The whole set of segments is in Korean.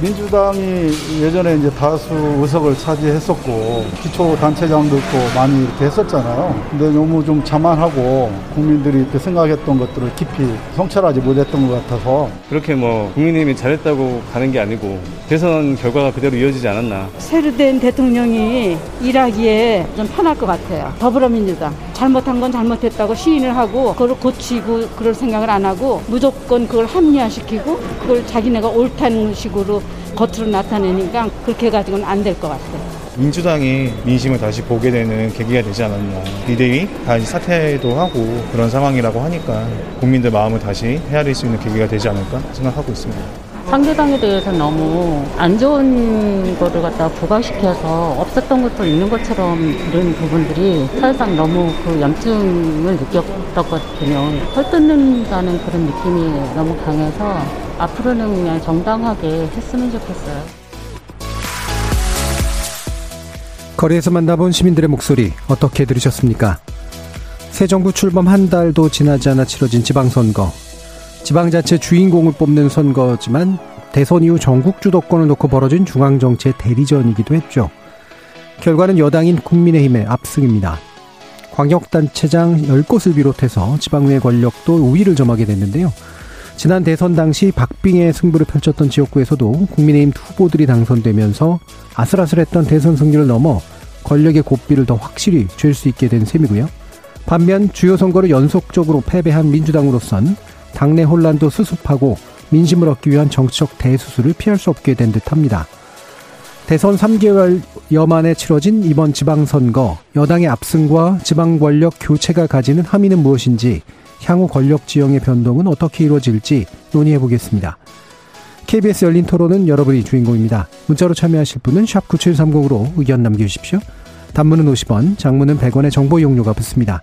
민주당이 예전에 이제 다수 의석을 차지했었고 기초 단체장도 있고 많이 이렇게 했었잖아요. 근데 너무 좀 자만하고 국민들이 이렇게 생각했던 것들을 깊이 성찰하지 못했던 것 같아서 그렇게 뭐 국민의힘이 잘했다고 가는 게 아니고 대선 결과가 그대로 이어지지 않았나. 새로 된 대통령이 일하기에 좀 편할 것 같아요. 더불어민주당 잘못한 건 잘못했다고 시인을 하고 그걸 고치고 그럴 생각을 안 하고 무조건 그걸 합리화시키고 그걸 자기네가 옳다는 식으로 겉으로 나타내니까 그렇게 해가지고는 안 될 것 같아요. 민주당이 민심을 다시 보게 되는 계기가 되지 않았나. 비대위 다시 사퇴도 하고 그런 상황이라고 하니까 국민들 마음을 다시 헤아릴 수 있는 계기가 되지 않을까 생각하고 있습니다. 상대당에 대해서 너무 안 좋은 거를 갖다 부각시켜서 없었던 것도 있는 것처럼 이런 부분들이 사실상 너무 그 염증을 느꼈었거든요. 헐뜯는다는 그런 느낌이 너무 강해서 앞으로는 그냥 정당하게 했으면 좋겠어요. 거리에서 만나본 시민들의 목소리 어떻게 들으셨습니까? 새 정부 출범 한 달도 지나지 않아 치러진 지방선거. 지방자치 주인공을 뽑는 선거지만 대선 이후 전국 주도권을 놓고 벌어진 중앙정치의 대리전이기도 했죠. 결과는 여당인 국민의힘의 압승입니다. 광역단체장 10곳을 비롯해서 지방의 권력도 우위를 점하게 됐는데요. 지난 대선 당시 박빙의 승부를 펼쳤던 지역구에서도 국민의힘 후보들이 당선되면서 아슬아슬했던 대선 승리를 넘어 권력의 고삐를 더 확실히 쥘 수 있게 된 셈이고요. 반면 주요 선거를 연속적으로 패배한 민주당으로선 당내 혼란도 수습하고 민심을 얻기 위한 정치적 대수술을 피할 수 없게 된 듯합니다. 대선 3개월여 만에 치러진 이번 지방선거, 여당의 압승과 지방 권력 교체가 가지는 함의는 무엇인지, 향후 권력 지형의 변동은 어떻게 이루어질지 논의해 보겠습니다. KBS 열린 토론은 여러분이 주인공입니다. 문자로 참여하실 분은 9730으로 의견 남겨주십시오. 단문은 50원, 장문은 100원의 정보 이용료가 붙습니다.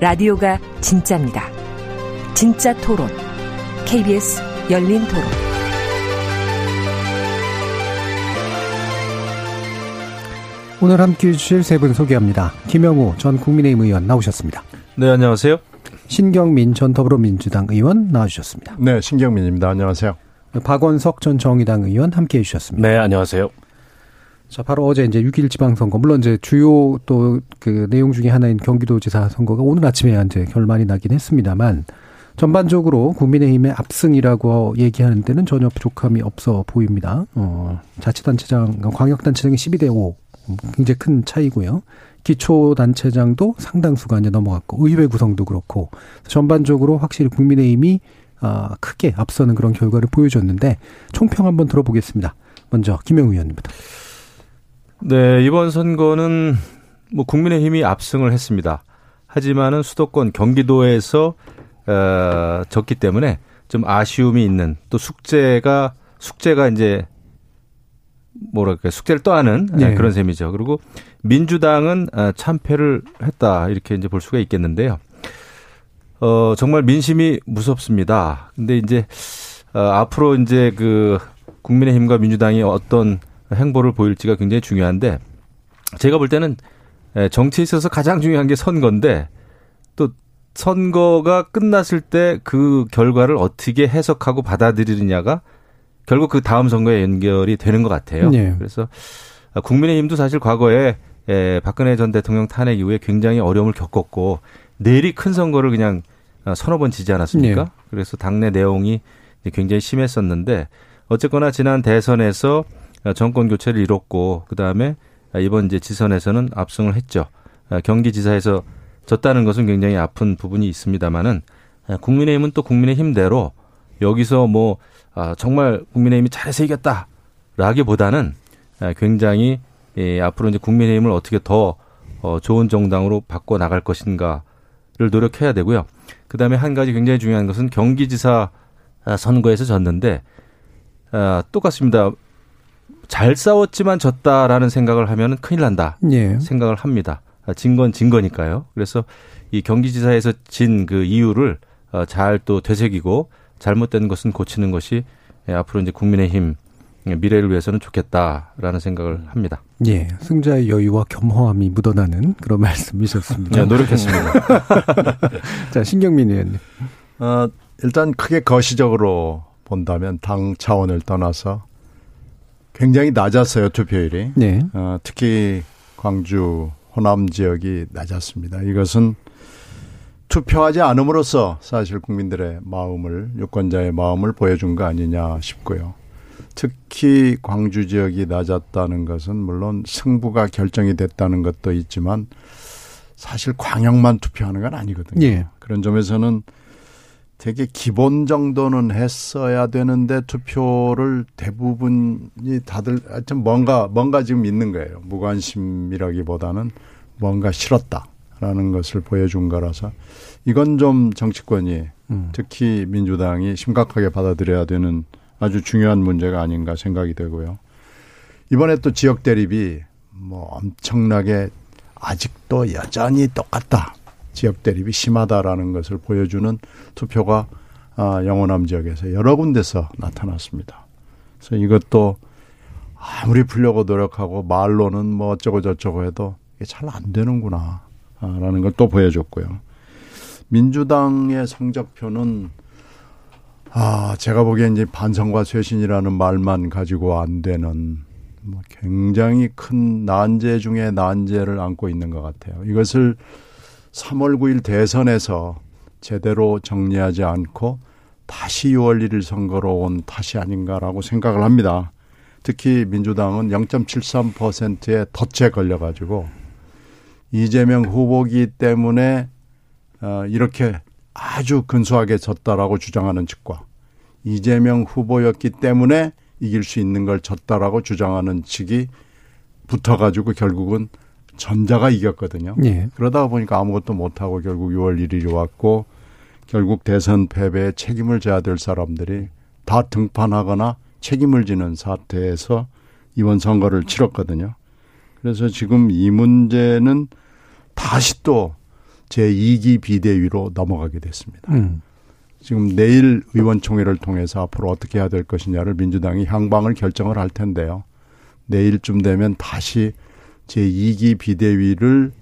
라디오가 진짜입니다. 진짜 토론, KBS 열린 토론. 오늘 함께 해주실 세 분 소개합니다. 김영우 전 국민의힘 의원 나오셨습니다. 네, 안녕하세요. 신경민 전 더불어민주당 의원 나와주셨습니다. 네, 신경민입니다. 안녕하세요. 박원석 전 정의당 의원 함께 해주셨습니다. 네, 안녕하세요. 자, 바로 어제 이제 6일 지방선거, 물론 이제 주요 또 그 내용 중에 하나인 경기도지사 선거가 오늘 아침에 이제 결말이 나긴 했습니다만, 전반적으로 국민의힘의 압승이라고 얘기하는 데는 전혀 부족함이 없어 보입니다. 어, 자치단체장, 광역단체장이 12대 5, 굉장히 큰 차이고요. 기초단체장도 상당수가 이제 넘어갔고, 의회 구성도 그렇고, 전반적으로 확실히 국민의힘이 아, 크게 앞서는 그런 결과를 보여줬는데, 총평 한번 들어보겠습니다. 먼저, 김영 의원님부터. 네, 이번 선거는 뭐 국민의힘이 압승을 했습니다. 하지만은 수도권 경기도에서 어, 졌기 때문에 좀 아쉬움이 있는 또 숙제가 숙제가 이제 뭐랄까 숙제를 떠하는 네. 그런 셈이죠. 그리고 민주당은 어, 참패를 했다 이렇게 이제 볼 수가 있겠는데요. 어 정말 민심이 무섭습니다. 근데 이제 어, 앞으로 이제 그 국민의힘과 민주당이 어떤 행보를 보일지가 굉장히 중요한데 제가 볼 때는 정치에 있어서 가장 중요한 게 선거인데 또 선거가 끝났을 때 그 결과를 어떻게 해석하고 받아들이느냐가 결국 그 다음 선거에 연결이 되는 것 같아요. 네. 그래서 국민의힘도 사실 과거에 박근혜 전 대통령 탄핵 이후에 굉장히 어려움을 겪었고 내리 큰 선거를 그냥 서너 번 지지 않았습니까? 네. 그래서 당내 내용이 굉장히 심했었는데 어쨌거나 지난 대선에서 정권 교체를 이뤘고 그 다음에 이번 이제 지선에서는 압승을 했죠. 경기지사에서 졌다는 것은 굉장히 아픈 부분이 있습니다만은 국민의힘은 또 국민의힘대로 여기서 뭐 정말 국민의힘이 잘해서 이겼다라기보다는 굉장히 예, 앞으로 이제 국민의힘을 어떻게 더 어, 좋은 정당으로 바꿔 나갈 것인가를 노력해야 되고요. 그다음에 한 가지 굉장히 중요한 것은 경기지사 선거에서 졌는데 아, 똑같습니다. 잘 싸웠지만 졌다라는 생각을 하면 큰일 난다. 예. 생각을 합니다. 아, 진건 진거니까요. 그래서 이 경기지사에서 진 그 이유를 어, 잘또 되새기고 잘못된 것은 고치는 것이 예, 앞으로 이제 국민의힘 미래를 위해서는 좋겠다라는 생각을 합니다. 예, 승자의 여유와 겸허함이 묻어나는 그런 말씀이셨습니다. 네, 노력했습니다. 자, 신경민 의원님. 어, 일단 크게 거시적으로 본다면 당 차원을 떠나서 굉장히 낮았어요 투표율이. 네. 어, 특히 광주 호남 지역이 낮았습니다. 이것은 투표하지 않음으로써 사실 국민들의 마음을 유권자의 마음을 보여준 거 아니냐 싶고요. 특히 광주 지역이 낮았다는 것은 물론 승부가 결정이 됐다는 것도 있지만 사실 광역만 투표하는 건 아니거든요. 예. 그런 점에서는 되게 기본 정도는 했어야 되는데 투표를 대부분이 다들 하여튼 뭔가 뭔가 지금 있는 거예요. 무관심이라기보다는 뭔가 싫었다라는 것을 보여준 거라서 이건 좀 정치권이 음. 특히 민주당이 심각하게 받아들여야 되는 아주 중요한 문제가 아닌가 생각이 되고요. 이번에 또 지역 대립이 뭐 엄청나게 아직도 여전히 똑같다. 지역 대립이 심하다라는 것을 보여주는 투표가 아, 영호남 지역에서 여러 군데서 나타났습니다. 그래서 이것도 아무리 풀려고 노력하고 말로는 뭐 어쩌고 저쩌고 해도 이게 잘 안 되는구나. 라는 걸 또 보여줬고요. 민주당의 성적표는 아, 제가 보기엔 이제 반성과 쇄신이라는 말만 가지고 안 되는 뭐 굉장히 큰 난제 중에 난제를 안고 있는 것 같아요. 이것을 3월 9일 대선에서 제대로 정리하지 않고 다시 6월 1일 선거로 온 탓이 아닌가라고 생각을 합니다. 특히 민주당은 0.73%의 덫에 걸려가지고 이재명 후보기 때문에 어, 이렇게 아주 근소하게 졌다라고 주장하는 측과 이재명 후보였기 때문에 이길 수 있는 걸 졌다라고 주장하는 측이 붙어가지고 결국은 전자가 이겼거든요. 예. 그러다 보니까 아무것도 못하고 결국 6월 1일이 왔고 결국 대선 패배에 책임을 져야 될 사람들이 다 등판하거나 책임을 지는 사태에서 이번 선거를 치렀거든요. 그래서 지금 이 문제는 다시 또 제2기 비대위로 넘어가게 됐습니다. 음. 지금 내일 의원총회를 통해서 앞으로 어떻게 해야 될 것이냐를 민주당이 향방을 결정을 할 텐데요. 내일쯤 되면 다시 제2기 비대위를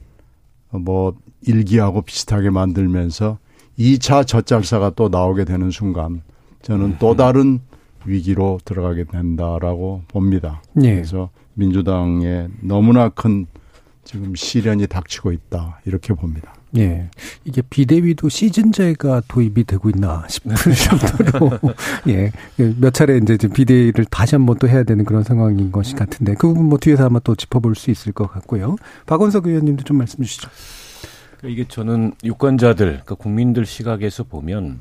뭐 1기하고 비슷하게 만들면서 2차 젖잘사가 또 나오게 되는 순간 저는 또 다른 위기로 들어가게 된다라고 봅니다. 예. 그래서 민주당에 너무나 큰 지금 시련이 닥치고 있다 이렇게 봅니다. 예. 이게 비대위도 시즌제가 도입이 되고 있나 싶은 정도로, 예. 몇 차례 이제 좀 비대위를 다시 한번 또 해야 되는 그런 상황인 것이 같은데, 그 부분 뭐 뒤에서 아마 또 짚어볼 수 있을 것 같고요. 박원석 의원님도 좀 말씀 주시죠. 이게 저는 유권자들, 그러니까 국민들 시각에서 보면,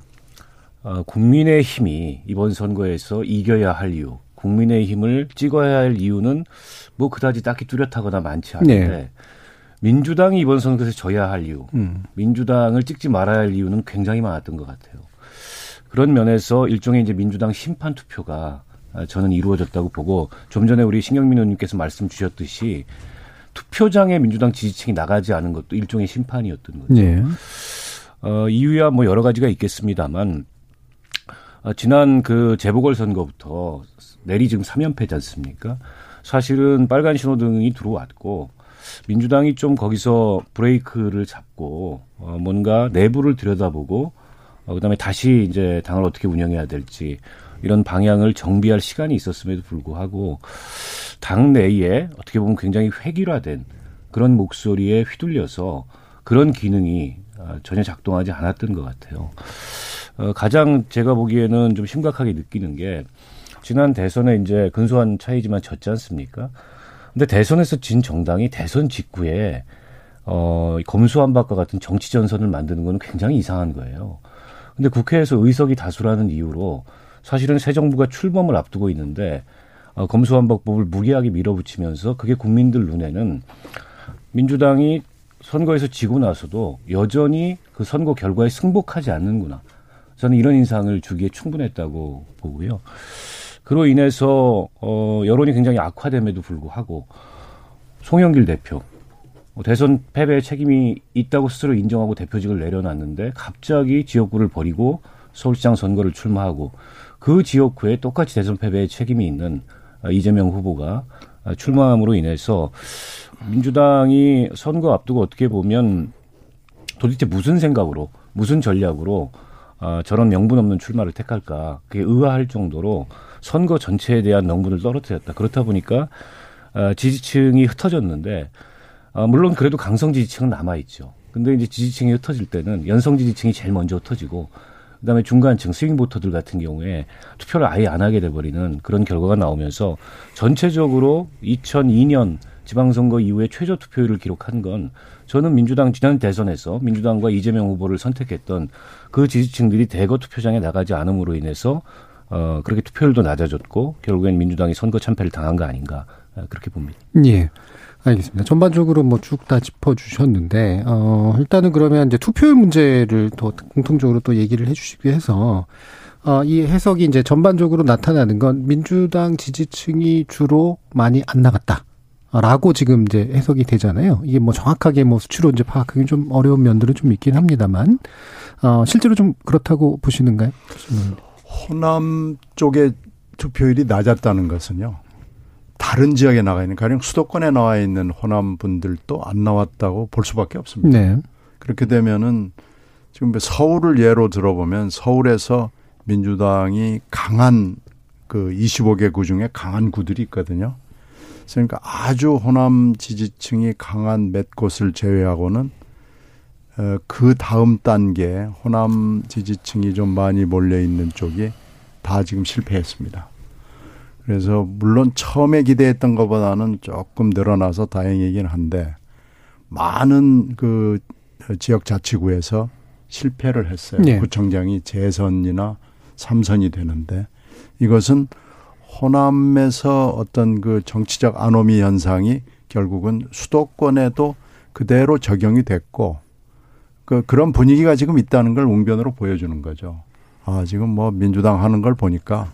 어, 국민의 힘이 이번 선거에서 이겨야 할 이유, 국민의 힘을 찍어야 할 이유는 뭐 그다지 딱히 뚜렷하거나 많지 않은데, 네. 민주당이 이번 선거에서 져야 할 이유, 음. 민주당을 찍지 말아야 할 이유는 굉장히 많았던 것 같아요. 그런 면에서 일종의 이제 민주당 심판 투표가 아, 저는 이루어졌다고 보고 좀 전에 우리 신경민 의원님께서 말씀 주셨듯이 투표장에 민주당 지지층이 나가지 않은 것도 일종의 심판이었던 거죠. 예. 어, 이유야 뭐 여러 가지가 있겠습니다만 어, 지난 그 재보궐 선거부터 내리 지금 3연패지 않습니까? 사실은 빨간 신호등이 들어왔고 민주당이 좀 거기서 브레이크를 잡고 어, 뭔가 내부를 들여다보고 어, 그다음에 다시 이제 당을 어떻게 운영해야 될지 이런 방향을 정비할 시간이 있었음에도 불구하고 당 내에 어떻게 보면 굉장히 획일화된 그런 목소리에 휘둘려서 그런 기능이 어, 전혀 작동하지 않았던 것 같아요. 어, 가장 제가 보기에는 좀 심각하게 느끼는 게 지난 대선에 이제 근소한 차이지만 졌지 않습니까? 근데 대선에서 진 정당이 대선 직후에 어, 검수한박과 같은 정치 전선을 만드는 거는 굉장히 이상한 거예요. 근데 국회에서 의석이 다수라는 이유로 사실은 새 정부가 출범을 앞두고 있는데 어, 검수완박법을 무리하게 밀어붙이면서 그게 국민들 눈에는 민주당이 선거에서 지고 나서도 여전히 그 선거 결과에 승복하지 않는구나. 저는 이런 인상을 주기에 충분했다고 보고요. 그로 인해서 어 여론이 굉장히 악화됨에도 불구하고 송영길 대표 뭐 대선 패배의 책임이 있다고 스스로 인정하고 대표직을 내려놨는데 갑자기 지역구를 버리고 서울시장 선거를 출마하고 그 지역구에 똑같이 대선 패배의 책임이 있는 이재명 후보가 출마함으로 인해서 민주당이 선거 앞두고 어떻게 보면 도대체 무슨 생각으로 무슨 전략으로 어, 저런 명분 없는 출마를 택할까 그게 의아할 정도로 선거 전체에 대한 명분을 떨어뜨렸다. 그렇다 보니까 어, 지지층이 흩어졌는데 어, 물론 그래도 강성 지지층은 남아 있죠. 근데 이제 지지층이 흩어질 때는 연성 지지층이 제일 먼저 흩어지고 그다음에 중간층 스윙 보터들 같은 경우에 투표를 아예 안 하게 돼버리는 그런 결과가 나오면서 전체적으로 2002년 지방선거 이후에 최저 투표율을 기록한 건 저는 민주당 지난 대선에서 민주당과 이재명 후보를 선택했던 그 지지층들이 대거 투표장에 나가지 않음으로 인해서 어 그렇게 투표율도 낮아졌고 결국엔 민주당이 선거 참패를 당한 거 아닌가 어, 그렇게 봅니다. 예. 알겠습니다. 전반적으로 뭐 쭉 다 짚어주셨는데, 어, 일단은 그러면 이제 투표율 문제를 더 공통적으로 또 얘기를 해주시기 위해서, 어, 이 해석이 이제 전반적으로 나타나는 건 민주당 지지층이 주로 많이 안 나갔다. 라고 지금 이제 해석이 되잖아요. 이게 뭐 정확하게 뭐 수치로 이제 파악하기 좀 어려운 면들은 좀 있긴 합니다만, 어, 실제로 좀 그렇다고 보시는가요? 호남 쪽의 투표율이 낮았다는 것은요. 다른 지역에 나가 있는 가령 수도권에 나와 있는 호남 분들도 안 나왔다고 볼 수밖에 없습니다. 네. 그렇게 되면은 지금 서울을 예로 들어보면 서울에서 민주당이 강한 그 25개 구 중에 강한 구들이 있거든요. 그러니까 아주 호남 지지층이 강한 몇 곳을 제외하고는 어, 그 다음 단계 호남 지지층이 좀 많이 몰려 있는 쪽이 다 지금 실패했습니다. 그래서 물론 처음에 기대했던 것보다는 조금 늘어나서 다행이긴 한데 많은 그 지역 자치구에서 실패를 했어요. 네. 구청장이 재선이나 삼선이 되는데 이것은 호남에서 어떤 그 정치적 아노미 현상이 결국은 수도권에도 그대로 적용이 됐고 그 그런 분위기가 지금 있다는 걸 웅변으로 보여주는 거죠. 아 지금 뭐 민주당 하는 걸 보니까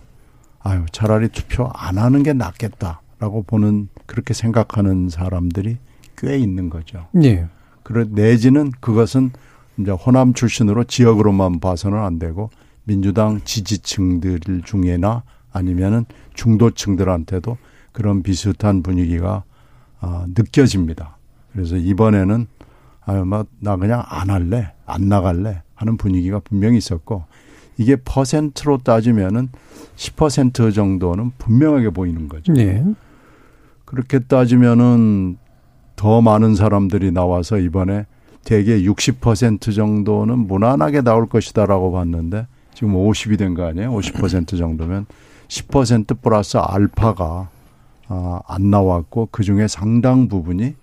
아유 차라리 투표 안 하는 게 낫겠다라고 보는 그렇게 생각하는 사람들이 꽤 있는 거죠. 네. 그래 내지는 그것은 이제 호남 출신으로 지역으로만 봐서는 안 되고 민주당 지지층들 중에나 아니면은 중도층들한테도 그런 비슷한 분위기가 아, 느껴집니다. 그래서 이번에는 아유, 막, 나 그냥 안 할래, 안 나갈래 하는 분위기가 분명히 있었고, 이게 퍼센트로 따지면은 10% 정도는 분명하게 보이는 거죠. 네. 그렇게 따지면은 더 많은 사람들이 나와서 이번에 대개 60% 정도는 무난하게 나올 것이다라고 봤는데 지금 50이 된 거 아니에요? 50% 정도면 10% 플러스 알파가 어, 안 나왔고 그 중에 상당 부분이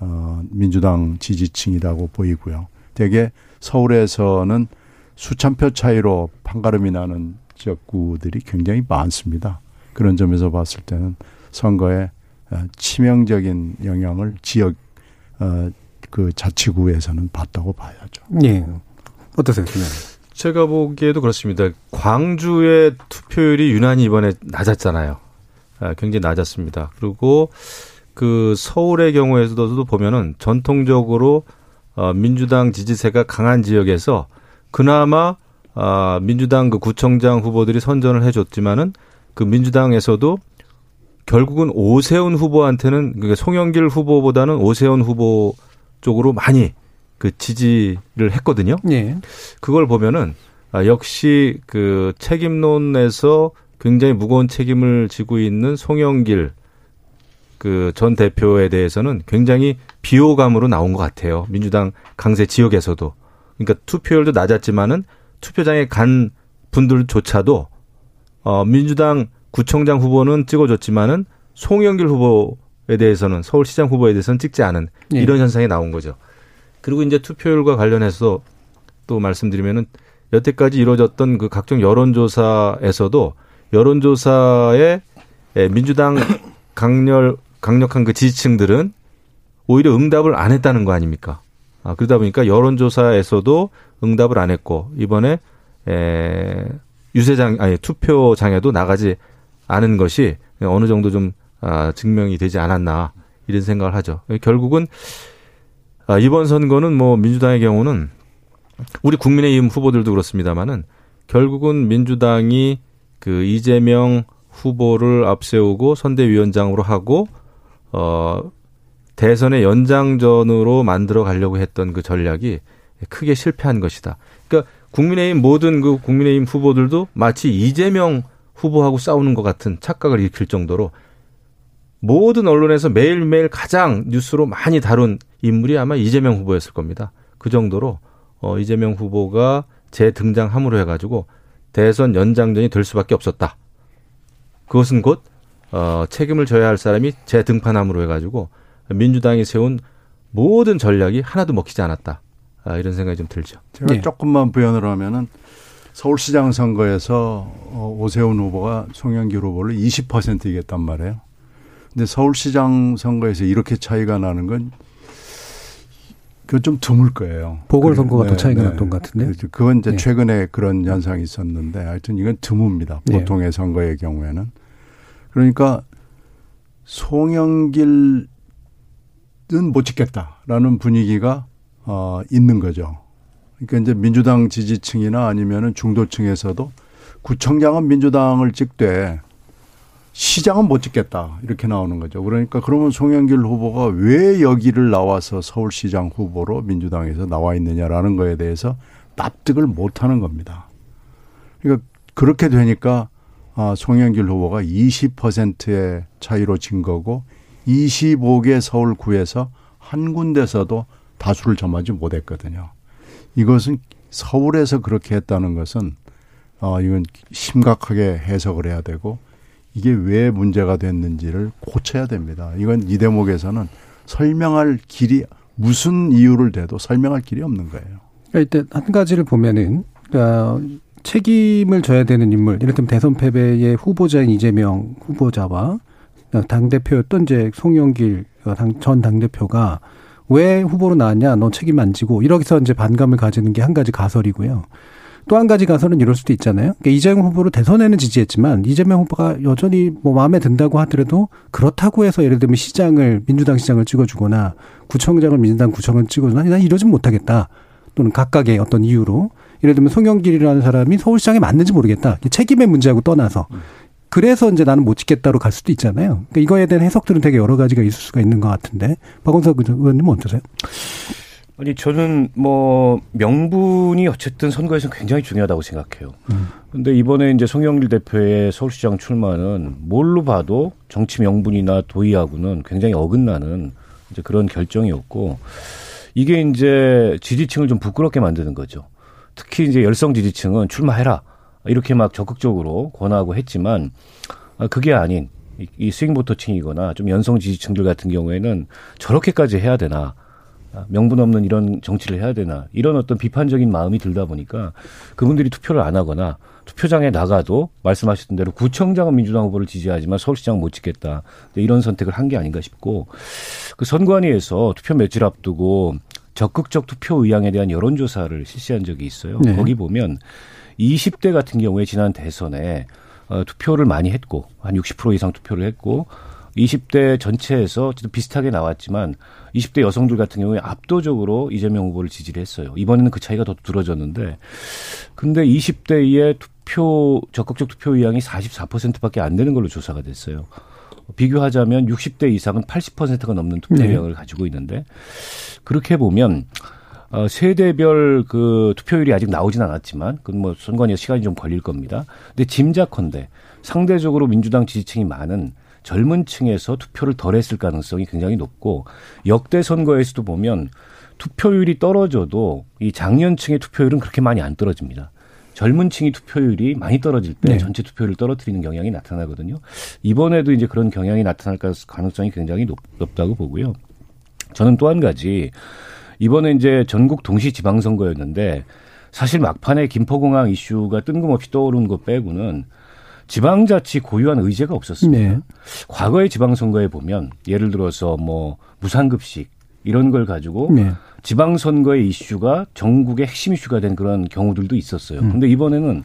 어, 민주당 지지층이라고 보이고요. 대개 서울에서는 수천 표 차이로 판가름이 나는 지역구들이 굉장히 많습니다. 그런 점에서 봤을 때는 선거에 어, 치명적인 영향을 지역 어, 그 자치구에서는 봤다고 봐야죠. 예. 어떠세요, 제가 보기에도 그렇습니다. 광주의 투표율이 유난히 이번에 낮았잖아요. 아, 굉장히 낮았습니다. 그리고 그 서울의 경우에서도 보면은 전통적으로 어, 민주당 지지세가 강한 지역에서 그나마 아, 민주당 그 구청장 후보들이 선전을 해줬지만은 그 민주당에서도 결국은 오세훈 후보한테는 그러니까 송영길 후보보다는 오세훈 후보 쪽으로 많이 그 지지를 했거든요. 예. 그걸 보면은 아, 역시 그 책임론에서 굉장히 무거운 책임을 지고 있는 송영길 그 전 대표에 대해서는 굉장히 비호감으로 나온 것 같아요. 민주당 강세 지역에서도. 그러니까 투표율도 낮았지만은 투표장에 간 분들조차도 어 민주당 구청장 후보는 찍어줬지만은 송영길 후보에 대해서는 서울시장 후보에 대해서는 찍지 않은 예. 이런 현상이 나온 거죠. 그리고 이제 투표율과 관련해서 또 말씀드리면은 여태까지 이루어졌던 그 각종 여론조사에서도 여론조사에 예, 민주당 강렬 강력한 그 지지층들은 오히려 응답을 안 했다는 거 아닙니까? 아, 그러다 보니까 여론조사에서도 응답을 안 했고 이번에 에, 유세장 아니 투표장에도 나가지 않은 것이 어느 정도 좀 아, 증명이 되지 않았나 이런 생각을 하죠. 결국은 아, 이번 선거는 뭐 민주당의 경우는 우리 국민의힘 후보들도 그렇습니다만은 결국은 민주당이 그 이재명 후보를 앞세우고 선대위원장으로 하고 어 대선의 연장전으로 만들어 가려고 했던 그 전략이 크게 실패한 것이다. 그러니까 국민의힘 모든 그 국민의힘 후보들도 마치 이재명 후보하고 싸우는 것 같은 착각을 일으킬 정도로 모든 언론에서 매일매일 가장 뉴스로 많이 다룬 인물이 아마 이재명 후보였을 겁니다. 그 정도로 어 이재명 후보가 재등장함으로 해가지고 대선 연장전이 될 수밖에 없었다. 그것은 곧 어, 책임을 져야 할 사람이 재등판함으로 해가지고 민주당이 세운 모든 전략이 하나도 먹히지 않았다. 아, 이런 생각이 좀 들죠. 제가 네. 조금만 부연을 하면은 서울시장 선거에서 어, 오세훈 후보가 송영길 후보를 20% 이겼단 말이에요. 근데 서울시장 선거에서 이렇게 차이가 나는 건 그건 좀 드물 거예요. 보궐선거가 네, 더 차이가 네. 났던 것 같은데. 그렇죠. 그건 이제 네. 최근에 그런 현상이 있었는데 하여튼 이건 드뭅니다. 네. 보통의 선거의 경우에는. 그러니까 송영길은 못 찍겠다라는 분위기가 어 있는 거죠. 그러니까 이제 민주당 지지층이나 아니면은 중도층에서도 구청장은 민주당을 찍되 시장은 못 찍겠다 이렇게 나오는 거죠. 그러니까 그러면 송영길 후보가 왜 여기를 나와서 서울시장 후보로 민주당에서 나와 있느냐라는 거에 대해서 납득을 못 하는 겁니다. 그러니까 그렇게 되니까 아, 송영길 후보가 20%의 차이로 진 거고 25개 서울구에서 한 군데서도 다수를 점하지 못했거든요. 이것은 서울에서 그렇게 했다는 것은 어, 이건 심각하게 해석을 해야 되고 이게 왜 문제가 됐는지를 고쳐야 됩니다. 이건 이 대목에서는 설명할 길이 무슨 이유를 대도 설명할 길이 없는 거예요. 그러니까 일단 한 가지를 보면은 그러니까 책임을 져야 되는 인물, 이를테면 대선 패배의 후보자인 이재명 후보자와 당 대표였던 이제 송영길 전 당대표가 왜 후보로 나왔냐, 너 책임 안 지고 이러기서 이제 반감을 가지는 게 한 가지 가설이고요. 또 한 가지 가서는 이럴 수도 있잖아요. 그러니까 이재명 후보를 대선에는 지지했지만 이재명 후보가 여전히 뭐 마음에 든다고 하더라도 그렇다고 해서 예를 들면 시장을 민주당 시장을 찍어주거나 구청장을 민주당 구청을 찍어주나 난 이러진 못하겠다. 또는 각각의 어떤 이유로 예를 들면 송영길이라는 사람이 서울시장에 맞는지 모르겠다. 책임의 문제하고 떠나서 그래서 이제 나는 못 찍겠다로 갈 수도 있잖아요. 그러니까 이거에 대한 해석들은 되게 여러 가지가 있을 수가 있는 것 같은데 박원석 의원님은 어떠세요? 아니 저는 뭐 명분이 어쨌든 선거에서 굉장히 중요하다고 생각해요. 음. 근데 이번에 이제 송영길 대표의 서울시장 출마는 뭘로 봐도 정치 명분이나 도의하고는 굉장히 어긋나는 이제 그런 결정이었고 이게 이제 지지층을 좀 부끄럽게 만드는 거죠. 특히 이제 열성 지지층은 출마해라. 이렇게 막 적극적으로 권하고 했지만 아, 그게 아닌 이 스윙보터층이거나 좀 연성 지지층들 같은 경우에는 저렇게까지 해야 되나 아, 명분 없는 이런 정치를 해야 되나 이런 어떤 비판적인 마음이 들다 보니까 그분들이 투표를 안 하거나 투표장에 나가도 말씀하셨던 대로 구청장은 민주당 후보를 지지하지만 서울시장 못 찍겠다. 이런 선택을 한 게 아닌가 싶고 그 선관위에서 투표 며칠 앞두고 적극적 투표 의향에 대한 여론조사를 실시한 적이 있어요. 네. 거기 보면 20대 같은 경우에 지난 대선에 어, 투표를 많이 했고 한 60% 이상 투표를 했고 20대 전체에서 비슷하게 나왔지만 20대 여성들 같은 경우에 압도적으로 이재명 후보를 지지를 했어요. 이번에는 그 차이가 더 두드러졌는데 근데 20대의 투표 적극적 투표 의향이 44%밖에 안 되는 걸로 조사가 됐어요. 비교하자면 60대 이상은 80%가 넘는 투표 의향을 네. 가지고 있는데 그렇게 보면 어, 세대별 그 투표율이 아직 나오진 않았지만 그건 뭐 선관위에서 시간이 좀 걸릴 겁니다. 근데 짐작컨대 상대적으로 민주당 지지층이 많은 젊은 층에서 투표를 덜 했을 가능성이 굉장히 높고 역대 선거에서도 보면 투표율이 떨어져도 이 장년층의 투표율은 그렇게 많이 안 떨어집니다. 젊은 층이 투표율이 많이 떨어질 때 네. 전체 투표율을 떨어뜨리는 경향이 나타나거든요. 이번에도 이제 그런 경향이 나타날 가능성이 굉장히 높, 다고 보고요. 저는 또 한 가지 이번에 이제 전국 동시 지방선거였는데 사실 막판에 김포공항 이슈가 뜬금없이 떠오른 것 빼고는 지방자치 고유한 의제가 없었습니다. 네. 과거의 지방선거에 보면 예를 들어서 뭐 무상급식 이런 걸 가지고 네. 지방선거의 이슈가 전국의 핵심 이슈가 된 그런 경우들도 있었어요. 음. 근데 이번에는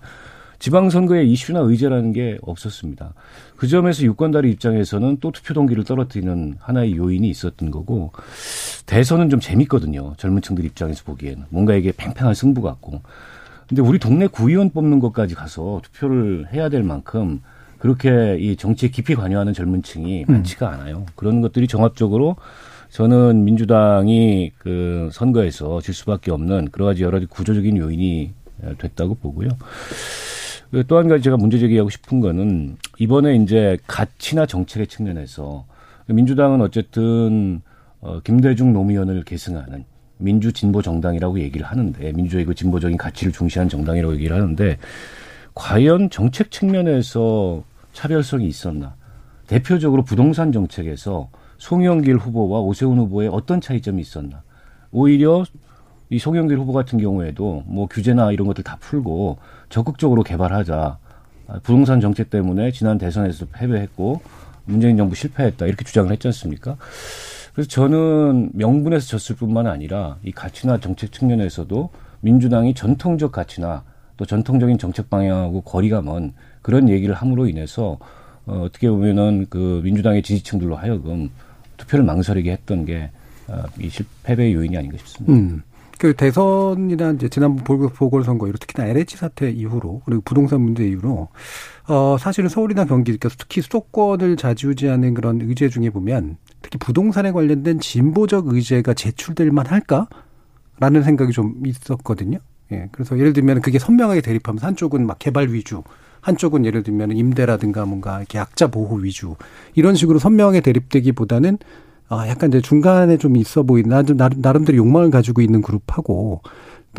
지방선거의 이슈나 의제라는 게 없었습니다. 그 점에서 유권자의 입장에서는 또 투표 동기를 떨어뜨리는 하나의 요인이 있었던 거고 대선은 좀 재밌거든요. 젊은 층들 입장에서 보기에는 뭔가 이게 팽팽한 승부 같고 근데 우리 동네 구의원 뽑는 것까지 가서 투표를 해야 될 만큼 그렇게 이 정치에 깊이 관여하는 젊은 층이 많지가 않아요. 그런 것들이 종합적으로 저는 민주당이 그 선거에서 질 수밖에 없는 여러 가지 여러 가지 구조적인 요인이 됐다고 보고요. 또 한 가지 제가 문제 제기하고 싶은 거는 이번에 이제 가치나 정책의 측면에서 민주당은 어쨌든 어, 김대중 노무현을 계승하는 민주 진보 정당이라고 얘기를 하는데 민주적이고 진보적인 가치를 중시하는 정당이라고 얘기를 하는데 과연 정책 측면에서 차별성이 있었나? 대표적으로 부동산 정책에서 송영길 후보와 오세훈 후보의 어떤 차이점이 있었나? 오히려 이 송영길 후보 같은 경우에도 뭐 규제나 이런 것들 다 풀고 적극적으로 개발하자. 아, 부동산 정책 때문에 지난 대선에서 패배했고 문재인 정부 실패했다 이렇게 주장을 했지 않습니까? 그래서 저는 명분에서 졌을 뿐만 아니라 이 가치나 정책 측면에서도 민주당이 전통적 가치나 또 전통적인 정책 방향하고 거리가 먼 그런 얘기를 함으로 인해서 어, 어떻게 보면은 그 민주당의 지지층들로 하여금 투표를 망설이게 했던 게이 어, 패배의 요인이 아닌가 싶습니다. 음. 그 대선이나 이제 지난번 보궐선거 이후 특히나 LH 사태 이후로 그리고 부동산 문제 이후로 어 사실은 서울이나 경기 특히 수도권을 좌지우지하는 그런 의제 중에 보면 특히 부동산에 관련된 진보적 의제가 제출될 만할까라는 생각이 좀 있었거든요. 예. 그래서 예를 들면 그게 선명하게 대립하면서 한쪽은 막 개발 위주, 한쪽은 예를 들면 임대라든가 뭔가 이렇게 약자 보호 위주 이런 식으로 선명하게 대립되기보다는 아, 약간 이제 중간에 좀 있어 보이는, 나름대로 욕망을 가지고 있는 그룹하고,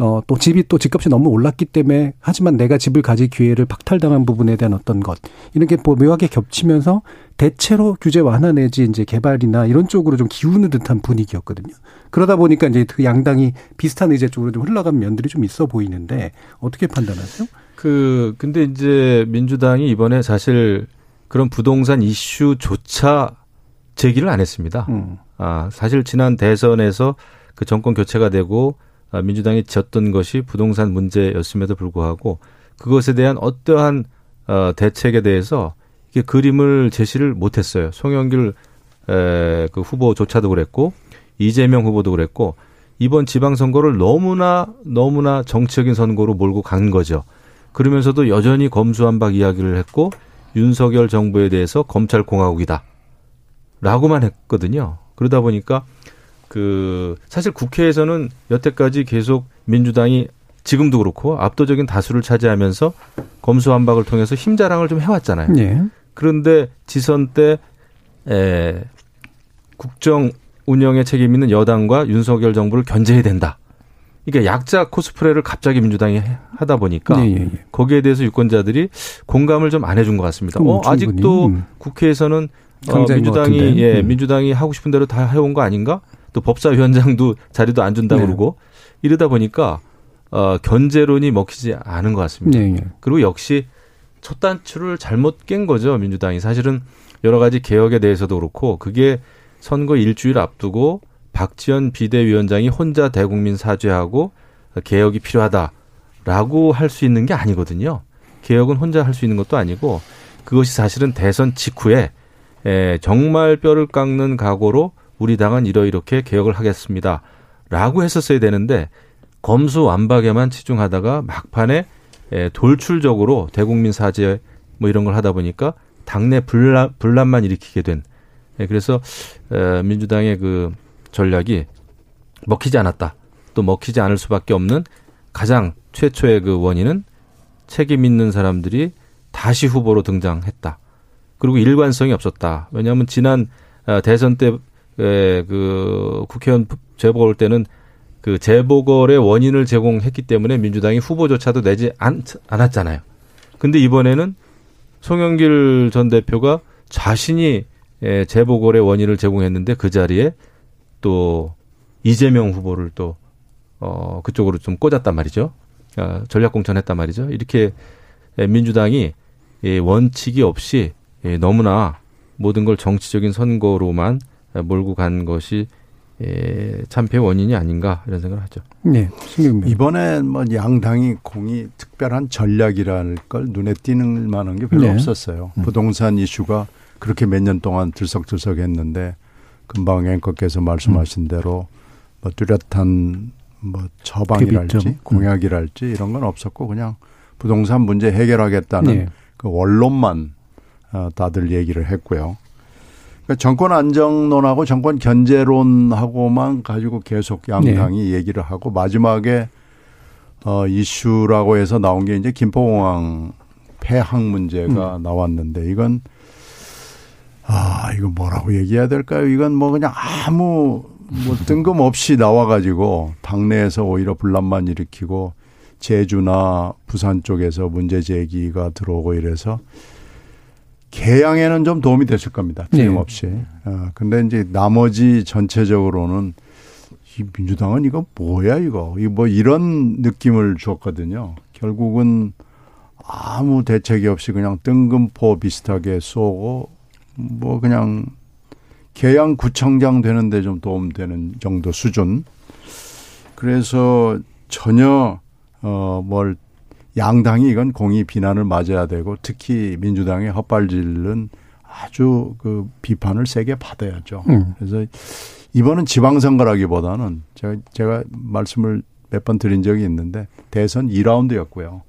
어, 또 집이 또 집값이 너무 올랐기 때문에, 하지만 내가 집을 가질 기회를 박탈당한 부분에 대한 어떤 것, 이런 게뭐 묘하게 겹치면서 대체로 규제 완화 내지 이제 개발이나 이런 쪽으로 좀 기우는 듯한 분위기였거든요. 그러다 보니까 이제 그 양당이 비슷한 의제 쪽으로 좀 흘러간 면들이 좀 있어 보이는데, 어떻게 판단하세요? 그, 근데 이제 민주당이 이번에 사실 그런 부동산 이슈조차 제기를 안 했습니다. 음. 아, 사실 지난 대선에서 그 정권 교체가 되고 아, 민주당이 졌던 것이 부동산 문제였음에도 불구하고 그것에 대한 어떠한 어, 대책에 대해서 이게 그림을 제시를 못했어요. 송영길 에, 그 후보조차도 그랬고 이재명 후보도 그랬고 이번 지방선거를 너무나 너무나 정치적인 선거로 몰고 간 거죠. 그러면서도 여전히 검수한박 이야기를 했고 윤석열 정부에 대해서 검찰 공화국이다. 라고만 했거든요. 그러다 보니까 그 사실 국회에서는 여태까지 계속 민주당이 지금도 그렇고 압도적인 다수를 차지하면서 검수완박을 통해서 힘 자랑을 좀 해왔잖아요. 네. 그런데 지선 때 에, 국정 운영에 책임 있는 여당과 윤석열 정부를 견제해야 된다. 그러니까 약자 코스프레를 갑자기 민주당이 하다 보니까 네, 예, 예. 거기에 대해서 유권자들이 공감을 좀 안 해준 것 같습니다. 어, 아직도 음. 국회에서는 어, 민주당이 예, 음. 민주당이 하고 싶은 대로 다 해온 거 아닌가? 또 법사위원장도 자리도 안 준다 네. 그러고 이러다 보니까 어, 견제론이 먹히지 않은 것 같습니다. 네, 네. 그리고 역시 첫 단추를 잘못 깬 거죠 민주당이 사실은 여러 가지 개혁에 대해서도 그렇고 그게 선거 일주일 앞두고 박지원 비대위원장이 혼자 대국민 사죄하고 개혁이 필요하다라고 할 수 있는 게 아니거든요. 개혁은 혼자 할 수 있는 것도 아니고 그것이 사실은 대선 직후에 에, 정말 뼈를 깎는 각오로 우리 당은 이러이렇게 개혁을 하겠습니다. 라고 했었어야 되는데 검수 완박에만 치중하다가 막판에 에, 돌출적으로 대국민 사죄 뭐 이런 걸 하다 보니까 당내 분란, 분란만 일으키게 된 에, 그래서 에, 민주당의 그 전략이 먹히지 않았다. 또 먹히지 않을 수밖에 없는 가장 최초의 그 원인은 책임 있는 사람들이 다시 후보로 등장했다. 그리고 일관성이 없었다. 왜냐하면 지난 아, 대선 때 그 국회의원 재보궐 때는 그 재보궐의 원인을 제공했기 때문에 민주당이 후보조차도 내지 않, 않았잖아요. 근데 이번에는 송영길 전 대표가 자신이 재보궐의 원인을 제공했는데 그 자리에 또 이재명 후보를 또 어, 그쪽으로 좀 꽂았단 말이죠. 어, 전략공천 했단 말이죠. 이렇게 민주당이 예, 원칙이 없이 예, 너무나 모든 걸 정치적인 선거로만 몰고 간 것이 예, 참패 원인이 아닌가 이런 생각을 하죠. 네, 이번에 뭐 양당이 공이 특별한 전략이랄 걸 눈에 띄는 만한 게 별로 네. 없었어요. 음. 부동산 이슈가 그렇게 몇 년 동안 들썩들썩했는데 금방 앵커께서 말씀하신 대로 뭐 뚜렷한 뭐 처방이랄지. 음. 공약이랄지 이런 건 없었고 그냥 부동산 문제 해결하겠다는 네. 그 원론만 어, 다들 얘기를 했고요. 그러니까 정권 안정론하고 정권 견제론하고만 가지고 계속 양당이 얘기를 하고 마지막에 어 이슈라고 해서 나온 게 이제 김포공항 폐항 문제가 나왔는데 이건 아 이거 뭐라고 얘기해야 될까요? 이건 뭐 그냥 아무 뭐 뜬금없이 나와가지고 당내에서 오히려 분란만 일으키고 제주나 부산 쪽에서 문제 제기가 들어오고 이래서 개항에는 좀 도움이 됐을 겁니다. 틀림없이. 어, 근데 이제 나머지 전체적으로는 이 민주당은 이거 뭐야 이거. 이 뭐 이런 느낌을 줬거든요. 결국은 아무 대책이 없이 그냥 뜬금포 비슷하게 쏘고 뭐 그냥 개항 구청장 되는데 좀 도움되는 정도 수준. 그래서 전혀 어뭘 양당이 이건 공의 비난을 맞아야 되고 특히 민주당의 헛발질은 아주 그 비판을 세게 받아야죠. 음. 그래서 이번은 지방선거라기보다는 제가, 제가 말씀을 몇 번 드린 적이 있는데 대선 2라운드였고요.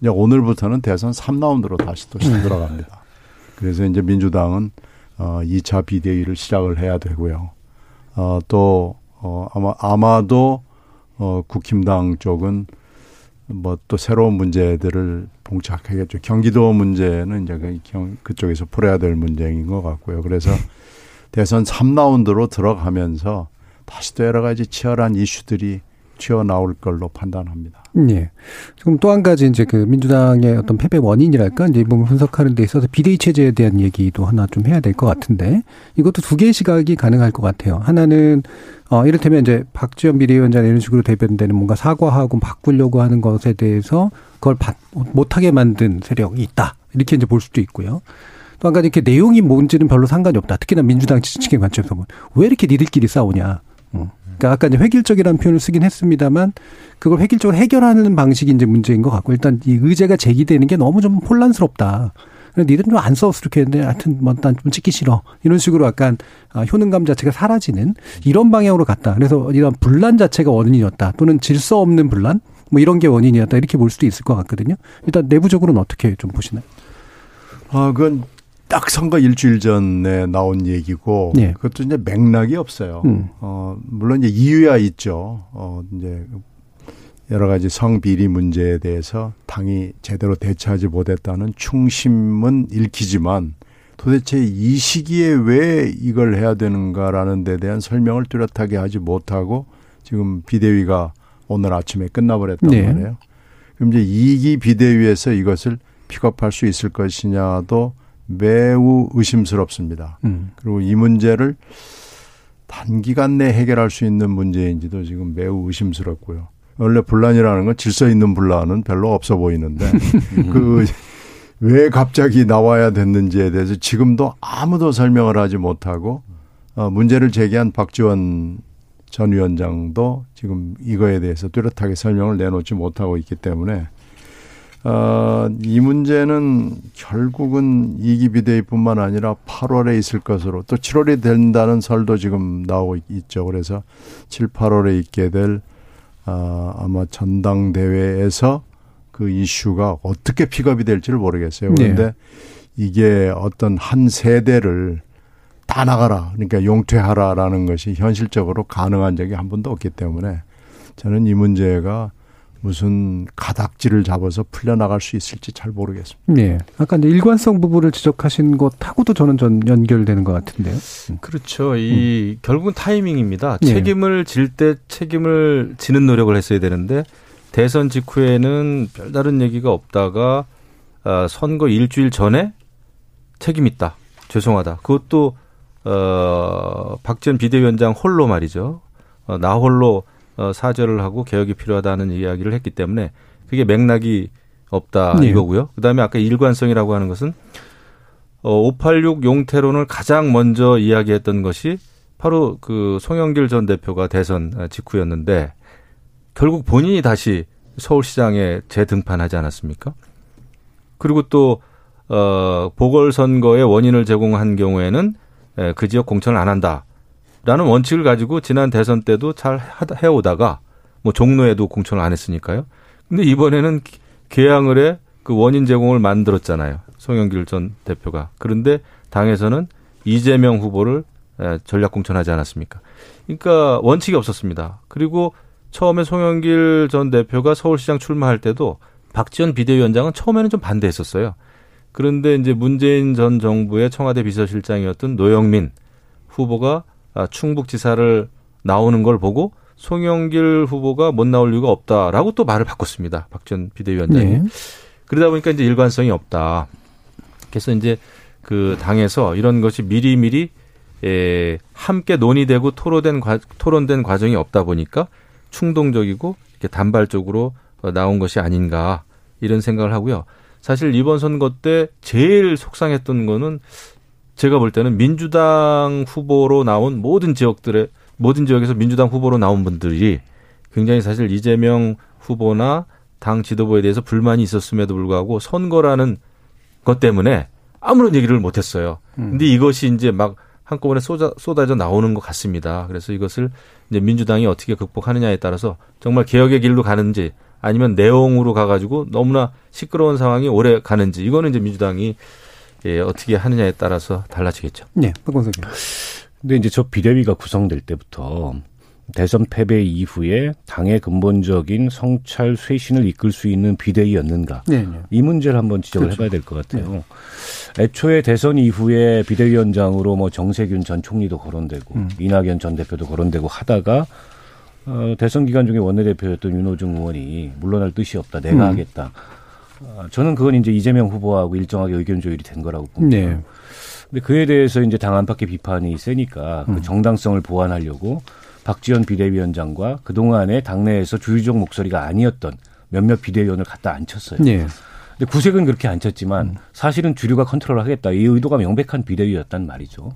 이제 오늘부터는 대선 3라운드로 다시 또 들어갑니다. 그래서 이제 민주당은 어 2차 비대위를 시작을 해야 되고요. 어 또 어 아마 아마도 어 국힘당 쪽은 뭐 또 새로운 문제들을 봉착하겠죠. 경기도 문제는 이제 그 경- 그쪽에서 풀어야 될 문제인 것 같고요. 그래서 대선 3라운드로 들어가면서 다시 또 여러 가지 치열한 이슈들이 튀어 나올 걸로 판단합니다. 예. 지금 또한 가지 이제 그 민주당의 어떤 패배 원인이랄까 이제 이 부분 분석하는 데 있어서 비대위 체제에 대한 얘기도 하나 좀 해야 될 것 같은데 이것도 두 개의 시각이 가능할 것 같아요. 하나는 어 이를테면 이제 박지원 비대위원장 이런 식으로 대변되는 뭔가 사과하고 바꾸려고 하는 것에 대해서 그걸 받, 못하게 만든 세력이 있다 이렇게 이제 볼 수도 있고요. 또 한 가지 이렇게 내용이 뭔지는 별로 상관이 없다. 특히나 민주당 지지층의 관점에서 보면 왜 이렇게 니들끼리 싸우냐. 어. 그러니까 아까 이제 획일적이라는 표현을 쓰긴 했습니다만 그걸 획일적으로 해결하는 방식이 이제 문제인 것 같고 일단 이 의제가 제기되는 게 너무 좀 혼란스럽다. 니들은 좀안 싸웠어 이렇게 했는데 하여튼 뭐난 좀 찍기 싫어 이런 식으로 약간 아, 효능감 자체가 사라지는 이런 방향으로 갔다. 그래서 이런 분란 자체가 원인이었다. 또는 질서 없는 분란 뭐 이런 게 원인이었다 이렇게 볼 수도 있을 것 같거든요. 일단 내부적으로는 어떻게 좀 보시나요? 아, 그건 딱 선거 일주일 전에 나온 얘기고 예. 그것도 이제 맥락이 없어요. 음. 어, 물론 이제 이유야 있죠. 어, 이제 여러 가지 성비리 문제에 대해서 당이 제대로 대처하지 못했다는 충심은 읽히지만 도대체 이 시기에 왜 이걸 해야 되는가라는 데 대한 설명을 뚜렷하게 하지 못하고 지금 비대위가 오늘 아침에 끝나버렸단 네. 말이에요. 그럼 이제 2기 비대위에서 이것을 픽업할 수 있을 것이냐도 매우 의심스럽습니다. 음. 그리고 이 문제를 단기간 내 해결할 수 있는 문제인지도 지금 매우 의심스럽고요. 원래 분란이라는 건 질서 있는 분란은 별로 없어 보이는데 그 왜 갑자기 나와야 됐는지에 대해서 지금도 아무도 설명을 하지 못하고 어, 문제를 제기한 박지원 전 위원장도 지금 이거에 대해서 뚜렷하게 설명을 내놓지 못하고 있기 때문에 어, 이 문제는 결국은 이기 비대위뿐만 아니라 8월에 있을 것으로 또 7월이 된다는 설도 지금 나오고 있죠. 그래서 7, 8월에 있게 될 아, 아마 전당대회에서 그 이슈가 어떻게 픽업이 될지를 모르겠어요. 그런데 네. 이게 어떤 한 세대를 다 나가라. 그러니까 용퇴하라라는 것이 현실적으로 가능한 적이 한 번도 없기 때문에 저는 이 문제가 무슨 가닥지를 잡아서 풀려나갈 수 있을지 잘 모르겠습니다. 네. 아까 이제 일관성 부분을 지적하신 것하고도 저는 전 연결되는 것 같은데요. 그렇죠. 이 결국은 타이밍입니다. 예. 책임을 질 때 책임을 지는 노력을 했어야 되는데 대선 직후에는 별다른 얘기가 없다가 아, 선거 일주일 전에 책임 있다. 죄송하다. 그것도 어 박지원 비대위원장 홀로 말이죠. 어, 나 홀로 어, 사죄를 하고 개혁이 필요하다는 이야기를 했기 때문에 그게 맥락이 없다 네. 이거고요. 그다음에 아까 일관성이라고 하는 것은 어, 586 용태론을 가장 먼저 이야기했던 것이 바로 그 송영길 전 대표가 대선 직후였는데 결국 본인이 다시 서울시장에 재등판하지 않았습니까? 그리고 또 어, 보궐선거의 원인을 제공한 경우에는 에, 그 지역 공천을 안 한다 라는 원칙을 가지고 지난 대선 때도 잘 해오다가 뭐 종로에도 공천을 안 했으니까요. 근데 이번에는 기- 개항을 해 그 원인 제공을 만들었잖아요. 송영길 전 대표가. 그런데 당에서는 이재명 후보를 에, 전략 공천하지 않았습니까? 그러니까 원칙이 없었습니다. 그리고 처음에 송영길 전 대표가 서울시장 출마할 때도 박지원 비대위원장은 처음에는 좀 반대했었어요. 그런데 이제 문재인 전 정부의 청와대 비서실장이었던 노영민 후보가 아, 충북지사를 나오는 걸 보고 송영길 후보가 못 나올 이유가 없다라고 또 말을 바꿨습니다. 박지원 비대위원장이. 네. 그러다 보니까 이제 일관성이 없다. 그래서 이제 그 당에서 이런 것이 미리미리 에, 함께 논의되고 토론된 과, 토론된 과정이 없다 보니까 충동적이고 이렇게 단발적으로 어, 나온 것이 아닌가 이런 생각을 하고요. 사실 이번 선거 때 제일 속상했던 거는 제가 볼 때는 민주당 후보로 나온 모든 지역들의 모든 지역에서 민주당 후보로 나온 분들이 굉장히 사실 이재명 후보나 당 지도부에 대해서 불만이 있었음에도 불구하고 선거라는 것 때문에 아무런 얘기를 못 했어요. 근데 이것이 이제 막 한꺼번에 쏟아, 쏟아져 나오는 것 같습니다. 그래서 이것을 이제 민주당이 어떻게 극복하느냐에 따라서 정말 개혁의 길로 가는지 아니면 내용으로 가가지고 너무나 시끄러운 상황이 오래 가는지 이거는 이제 민주당이 예, 어떻게 하느냐에 따라서 달라지겠죠. 네, 박건석이. 근데 이제 저 비대위가 구성될 때부터 대선 패배 이후에 당의 근본적인 성찰 쇄신을 이끌 수 있는 비대위였는가 네, 네. 이 문제를 한번 지적을 그렇죠. 해봐야 될 것 같아요. 애초에 대선 이후에 비대위원장으로 뭐 정세균 전 총리도 거론되고 음. 이낙연 전 대표도 거론되고 하다가 어, 대선 기간 중에 원내대표였던 윤호중 의원이 물러날 뜻이 없다. 내가 음. 하겠다. 어, 저는 그건 이제 이재명 후보하고 일정하게 의견 조율이 된 거라고 봅니다. 네. 근데 그에 대해서 이제 당 안팎의 비판이 세니까 음. 그 정당성을 보완하려고 박지원 비대위원장과 그동안에 당내에서 주류적 목소리가 아니었던 몇몇 비대위원을 갖다 앉혔어요. 네. 근데 구색은 그렇게 앉혔지만 사실은 주류가 컨트롤하겠다 이 의도가 명백한 비대위였단 말이죠.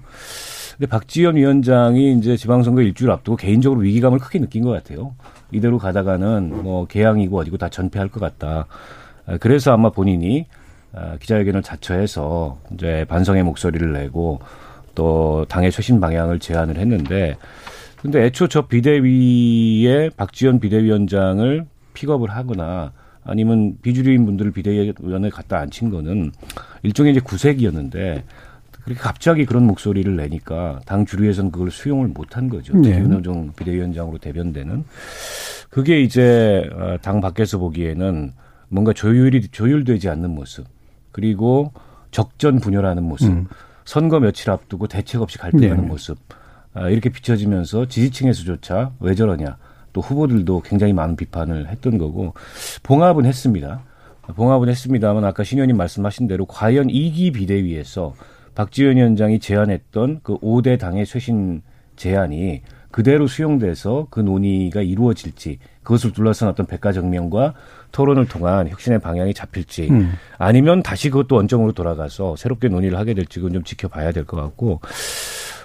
근데 박지원 위원장이 이제 지방선거 일주일 앞두고 개인적으로 위기감을 크게 느낀 것 같아요. 이대로 가다가는 뭐 개항이고 어디고 다 전패할 것 같다. 아, 그래서 아마 본인이 아, 기자회견을 자처해서 이제 반성의 목소리를 내고 또 당의 쇄신 방향을 제안을 했는데 근데 애초 저 비대위에 박지원 비대위원장을 픽업을 하거나 아니면 비주류인 분들을 비대위원회 갖다 앉힌 거는 일종의 이제 구색이었는데 그렇게 갑자기 그런 목소리를 내니까 당 주류에서는 그걸 수용을 못한 거죠. 네. 윤호중 비대위원장으로 대변되는 그게 이제 어, 당 밖에서 보기에는 뭔가 조율이 조율되지 않는 모습 그리고 적전 분열하는 모습 음. 선거 며칠 앞두고 대책 없이 갈등하는 네. 모습 아, 이렇게 비춰지면서 지지층에서조차 왜 저러냐 또 후보들도 굉장히 많은 비판을 했던 거고 봉합은 했습니다. 봉합은 했습니다만 아까 신 의원님 말씀하신 대로 과연 이기 비대위에서 박지원 위원장이 제안했던 그 5대 당의 쇄신 제안이 그대로 수용돼서 그 논의가 이루어질지 그것을 둘러싼 어떤 백과정명과 토론을 통한 혁신의 방향이 잡힐지 음. 아니면 다시 그것도 원점으로 돌아가서 새롭게 논의를 하게 될지 그건 좀 지켜봐야 될 것 같고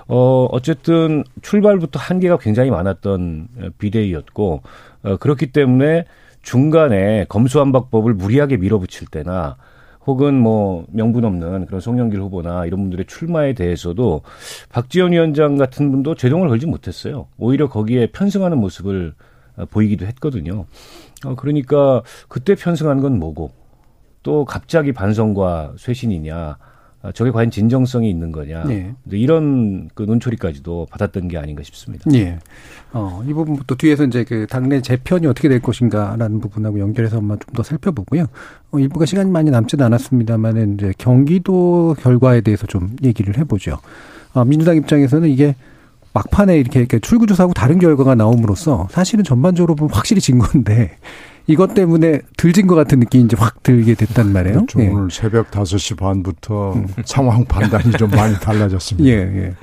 어 어쨌든 출발부터 한계가 굉장히 많았던 비대위였고 어, 그렇기 때문에 중간에 검수완박법을 무리하게 밀어붙일 때나 혹은 뭐 명분 없는 그런 송영길 후보나 이런 분들의 출마에 대해서도 박지원 위원장 같은 분도 제동을 걸지 못했어요. 오히려 거기에 편승하는 모습을 어, 보이기도 했거든요. 어, 그러니까 그때 편승한 건 뭐고 또 갑자기 반성과 쇄신이냐 아, 저게 과연 진정성이 있는 거냐 네. 이런 그 논초리까지도 받았던 게 아닌가 싶습니다. 예. 어, 이 부분부터 뒤에서 이제 그 당내 재편이 어떻게 될 것인가라는 부분하고 연결해서 한번 좀 더 살펴보고요. 어, 일부가 시간이 많이 남지는 않았습니다만은 이제 경기도 결과에 대해서 좀 얘기를 해보죠. 어, 민주당 입장에서는 이게 막판에 이렇게, 이렇게 출구조사하고 다른 결과가 나옴으로써 사실은 전반적으로 보면 확실히 진 건데 이것 때문에 들진 것 같은 느낌이 이제 확 들게 됐단 말이에요. 그렇죠. 예. 오늘 새벽 5시 반부터 상황 판단이 좀 많이 달라졌습니다. 예, 예.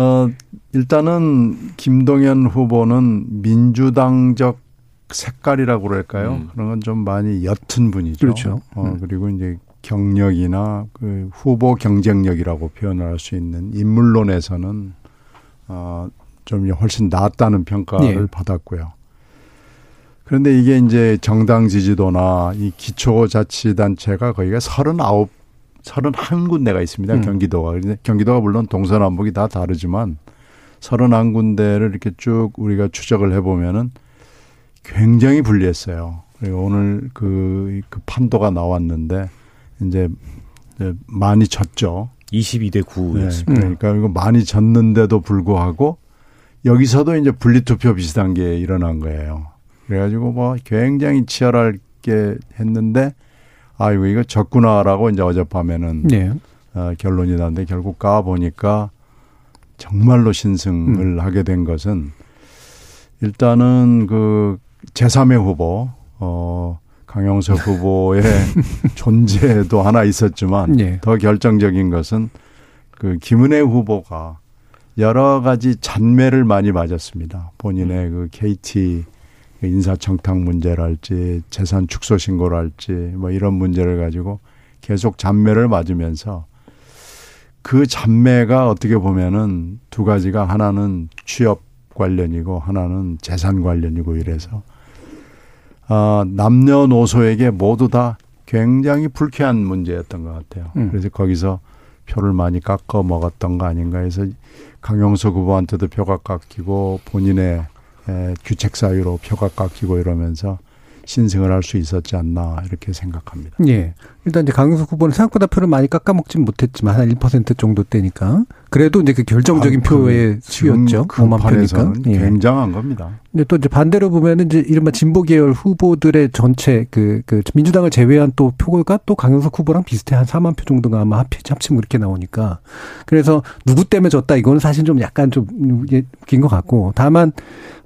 어, 일단은 김동연 후보는 민주당적 색깔이라고 그럴까요? 음. 그런 건 좀 많이 옅은 분이죠. 그렇죠. 어, 음. 그리고 이제 경력이나 그 후보 경쟁력이라고 표현을 할수 있는 인물론에서는 어, 좀 훨씬 낫다는 평가를 예. 받았고요. 그런데 이게 이제 정당 지지도나 이 기초자치단체가 거기가 39, 31군데가 있습니다. 음. 경기도가. 경기도가 물론 동서남북이 다 다르지만 31군데를 이렇게 쭉 우리가 추적을 해보면은 굉장히 불리했어요. 그리고 오늘 그, 그 판도가 나왔는데 이제, 이제 많이 졌죠. 22대 네, 9였습니다. 그러니까 이거 많이 졌는데도 불구하고 여기서도 이제 분리투표 비슷한 게 일어난 거예요. 그래가지고 뭐 굉장히 치열하게 했는데 아이고 이거 졌구나라고 이제 어젯밤에는 네. 어, 결론이 났는데 결국 가 보니까 정말로 신승을 음. 하게 된 것은 일단은 그 제3의 후보 어 강영석 후보의 존재도 하나 있었지만 예. 더 결정적인 것은 그 김은혜 후보가 여러 가지 잔매를 많이 맞았습니다. 본인의 그 KT 인사청탁 문제랄지 재산 축소 신고랄지 뭐 이런 문제를 가지고 계속 잔매를 맞으면서 그 잔매가 어떻게 보면은 두 가지가 하나는 취업 관련이고 하나는 재산 관련이고 이래서 아, 남녀노소에게 모두 다 굉장히 불쾌한 문제였던 것 같아요. 음. 그래서 거기서 표를 많이 깎아 먹었던 거 아닌가 해서 강용석 후보한테도 표가 깎이고 본인의 에, 규책 사유로 표가 깎이고 이러면서 신승을 할 수 있었지 않나 이렇게 생각합니다. 예. 일단 이제 강용석 후보는 생각보다 표를 많이 깎아먹진 못했지만 한 1% 정도 되니까 그래도 이제 그 결정적인 아, 표의 그 수였죠. 지금 5만 표니까. 예. 굉장한 겁니다. 근데 또 이제 반대로 보면은 이제 이른바 진보 계열 후보들의 전체 그, 그 민주당을 제외한 또 표가 또 강용석 후보랑 비슷해 한 4만 표 정도가 아마 합치, 합치면 그렇게 나오니까. 그래서 누구 때문에 졌다 이거는 사실 좀 약간 좀 웃긴 것 같고. 다만,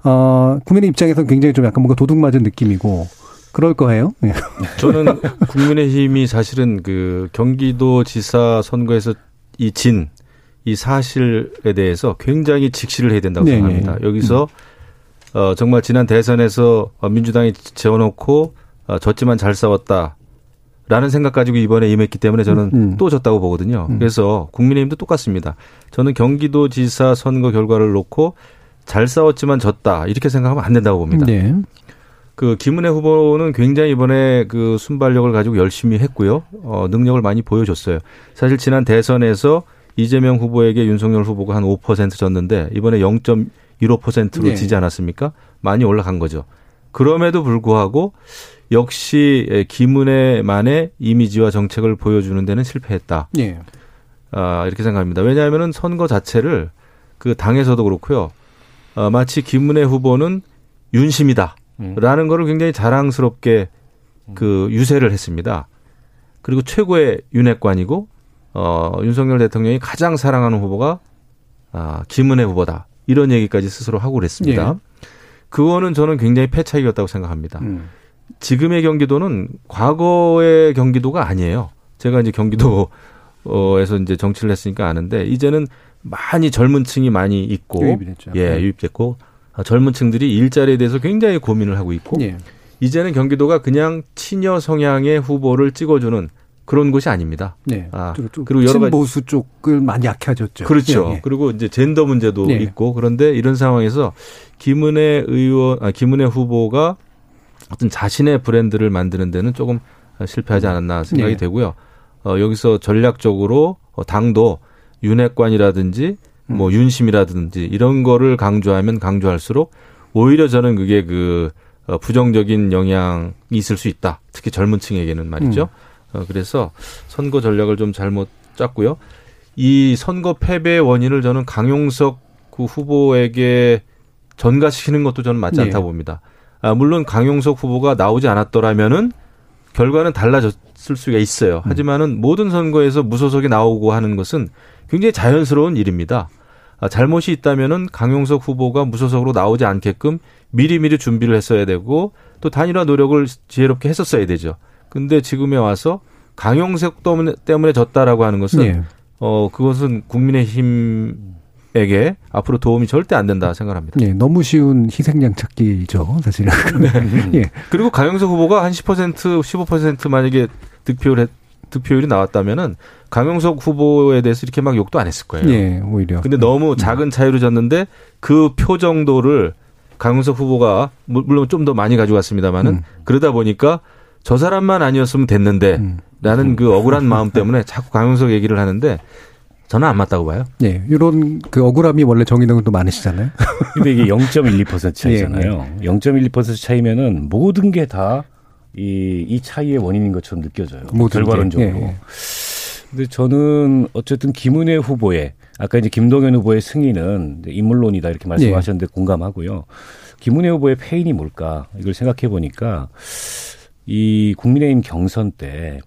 어, 국민의 입장에서는 굉장히 좀 약간 뭔가 도둑 맞은 느낌이고. 그럴 거예요. 예. 저는 국민의힘이 사실은 그 경기도 지사 선거에서 이 진, 이 사실에 대해서 굉장히 직시를 해야 된다고 네, 생각합니다. 네. 여기서 어, 정말 지난 대선에서 어, 민주당이 재워놓고 어, 졌지만 잘 싸웠다. 라는 생각 가지고 이번에 임했기 때문에 저는 음. 또 졌다고 보거든요. 음. 그래서 국민의힘도 똑같습니다. 저는 경기도지사 선거 결과를 놓고 잘 싸웠지만 졌다 이렇게 생각하면 안 된다고 봅니다. 네. 그 김은혜 후보는 굉장히 이번에 그 순발력을 가지고 열심히 했고요. 어, 능력을 많이 보여줬어요. 사실 지난 대선에서 이재명 후보에게 윤석열 후보가 한 5% 졌는데 이번에 0.15%로 네. 지지 않았습니까? 많이 올라간 거죠. 그럼에도 불구하고 역시 예, 김은혜만의 이미지와 정책을 보여주는 데는 실패했다. 예. 아, 이렇게 생각합니다. 왜냐하면은 선거 자체를 그 당에서도 그렇고요. 어, 마치 김은혜 후보는 윤심이다. 라는 거를 굉장히 자랑스럽게 그 유세를 했습니다. 그리고 최고의 윤핵관이고 어 윤석열 대통령이 가장 사랑하는 후보가 아 김은혜 후보다. 이런 얘기까지 스스로 하고 그랬습니다. 예. 그거는 저는 굉장히 패착이었다고 생각합니다. 음. 지금의 경기도는 과거의 경기도가 아니에요. 제가 이제 경기도에서 이제 정치를 했으니까 아는데 이제는 많이 젊은 층이 많이 있고 유입이 됐죠. 예, 네. 유입됐고 아, 젊은 층들이 일자리에 대해서 굉장히 고민을 하고 있고 예. 이제는 경기도가 그냥 친여 성향의 후보를 찍어주는 그런 곳이 아닙니다. 네. 아, 그리고 여러 가지 친보수 쪽을 많이 약해졌죠. 그렇죠. 예, 예. 그리고 이제 젠더 문제도 네. 있고 그런데 이런 상황에서 김은혜 의원, 아, 김은혜 후보가 어떤 자신의 브랜드를 만드는 데는 조금 실패하지 않았나 생각이 네. 되고요. 어, 여기서 전략적으로 어, 당도 윤핵관이라든지 뭐 윤심이라든지 이런 거를 강조하면 강조할수록 오히려 저는 그게 그 어, 부정적인 영향이 있을 수 있다. 특히 젊은 층에게는 말이죠. 어, 그래서 선거 전략을 좀 잘못 짰고요. 이 선거 패배의 원인을 저는 강용석 그 후보에게 전가시키는 것도 저는 맞지 네. 않다고 봅니다. 아, 물론 강용석 후보가 나오지 않았더라면은 결과는 달라졌을 수가 있어요. 하지만은 모든 선거에서 무소속이 나오고 하는 것은 굉장히 자연스러운 일입니다. 아, 잘못이 있다면은 강용석 후보가 무소속으로 나오지 않게끔 미리미리 준비를 했어야 되고 또 단일화 노력을 지혜롭게 했었어야 되죠. 근데 지금에 와서 강용석 때문에, 때문에 졌다라고 하는 것은 네. 어 그것은 국민의힘 에게 앞으로 도움이 절대 안 된다 생각합니다. 예, 너무 쉬운 희생양 찾기죠, 사실은. 예. 그리고 강영석 후보가 한 10% 15% 만약에 득표를 했, 득표율이 나왔다면은 강영석 후보에 대해서 이렇게 막 욕도 안 했을 거예요. 예, 오히려. 근데 너무 작은 차이로 졌는데 그 표 정도를 강영석 후보가 물론 좀 더 많이 가져갔습니다만은 음. 그러다 보니까 저 사람만 아니었으면 됐는데 음. 라는 그 억울한 마음 때문에 자꾸 강영석 얘기를 하는데 저는 안 맞다고 봐요. 예. 이런 그 억울함이 원래 정의당도 많으시잖아요. 근데 이게 0.12% 차이잖아요. 예, 예. 0.12% 차이면은 모든 게 다 이, 이 차이의 원인인 것처럼 느껴져요. 결과론적으로. 예, 예. 근데 저는 어쨌든 김은혜 후보의 아까 이제 김동연 후보의 승인은 인물론이다 이렇게 말씀하셨는데 예. 공감하고요. 김은혜 후보의 패인이 뭘까 이걸 생각해 보니까 이 국민의힘 경선 때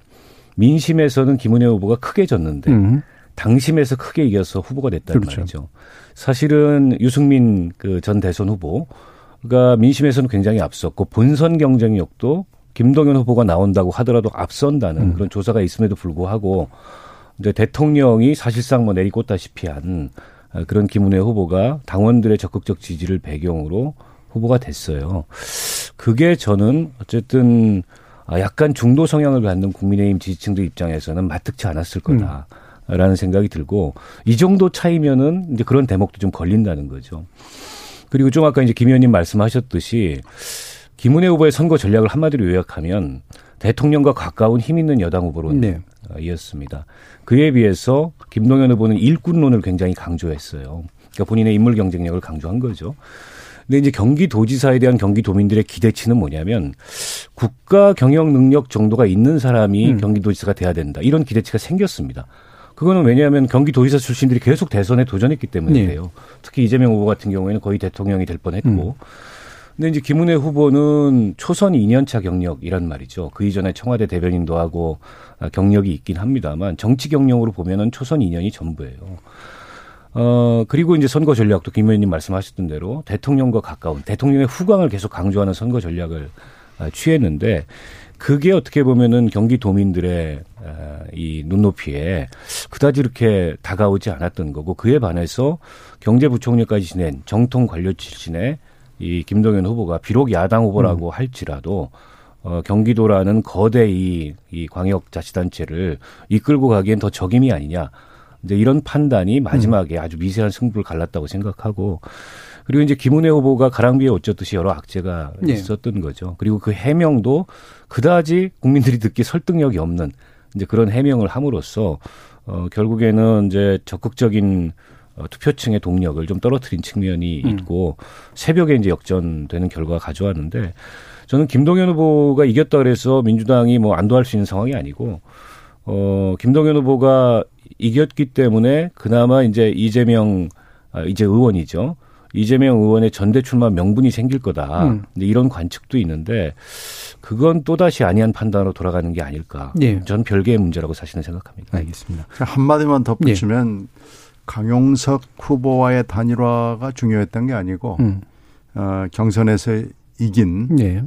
민심에서는 김은혜 후보가 크게 졌는데 음. 당심에서 크게 이겨서 후보가 됐다는 그렇죠. 말이죠. 사실은 유승민 그 전 대선 후보가 민심에서는 굉장히 앞섰고 본선 경쟁력도 김동연 후보가 나온다고 하더라도 앞선다는 음. 그런 조사가 있음에도 불구하고 이제 대통령이 사실상 뭐 내리꽂다시피 한 그런 김은혜 후보가 당원들의 적극적 지지를 배경으로 후보가 됐어요. 그게 저는 어쨌든 약간 중도 성향을 갖는 국민의힘 지지층들 입장에서는 마뜩치 않았을 거다. 음. 라는 생각이 들고 이 정도 차이면은 이제 그런 대목도 좀 걸린다는 거죠. 그리고 좀 아까 이제 김 의원님 말씀하셨듯이 김은혜 후보의 선거 전략을 한마디로 요약하면 대통령과 가까운 힘 있는 여당 후보론이었습니다. 네. 그에 비해서 김동연 후보는 일꾼론을 굉장히 강조했어요. 그러니까 본인의 인물 경쟁력을 강조한 거죠. 근데 이제 경기도지사에 대한 경기도민들의 기대치는 뭐냐면 국가 경영 능력 정도가 있는 사람이 음. 경기도지사가 돼야 된다. 이런 기대치가 생겼습니다. 그거는 왜냐하면 경기도지사 출신들이 계속 대선에 도전했기 때문인데요. 네. 특히 이재명 후보 같은 경우에는 거의 대통령이 될 뻔했고. 음. 근데 이제 김은혜 후보는 초선 2년차 경력이란 말이죠. 그 이전에 청와대 대변인도 하고 아, 경력이 있긴 합니다만 정치 경력으로 보면은 초선 2년이 전부예요. 어, 그리고 이제 선거 전략도 김 의원님 말씀하셨던 대로 대통령과 가까운 대통령의 후광을 계속 강조하는 선거 전략을 아, 취했는데 그게 어떻게 보면은 경기도민들의 이 눈높이에 그다지 이렇게 다가오지 않았던 거고 그에 반해서 경제부총리까지 지낸 정통 관료 출신의 이 김동연 후보가 비록 야당 후보라고 음. 할지라도 어, 경기도라는 거대 이, 이 광역자치단체를 이끌고 가기엔 더 적임이 아니냐. 이제 이런 판단이 마지막에 음. 아주 미세한 승부를 갈랐다고 생각하고 그리고 이제 김은혜 후보가 가랑비에 옷 젖듯이 여러 악재가 네. 있었던 거죠. 그리고 그 해명도 그다지 국민들이 듣기 설득력이 없는 이제 그런 해명을 함으로써 어 결국에는 이제 적극적인 어, 투표층의 동력을 좀 떨어뜨린 측면이 음. 있고 새벽에 이제 역전되는 결과가 가져왔는데 저는 김동연 후보가 이겼다 그래서 민주당이 뭐 안도할 수 있는 상황이 아니고 어 김동연 후보가 이겼기 때문에 그나마 이제 이재명 아, 이제 의원이죠. 이재명 의원의 전대 출마 명분이 생길 거다. 음. 이런 관측도 있는데 그건 또다시 아니한 판단으로 돌아가는 게 아닐까. 예. 전 별개의 문제라고 사실은 생각합니다. 알겠습니다. 한마디만 덧붙이면 예. 강용석 후보와의 단일화가 중요했던 게 아니고 음. 어, 경선에서 이긴 예.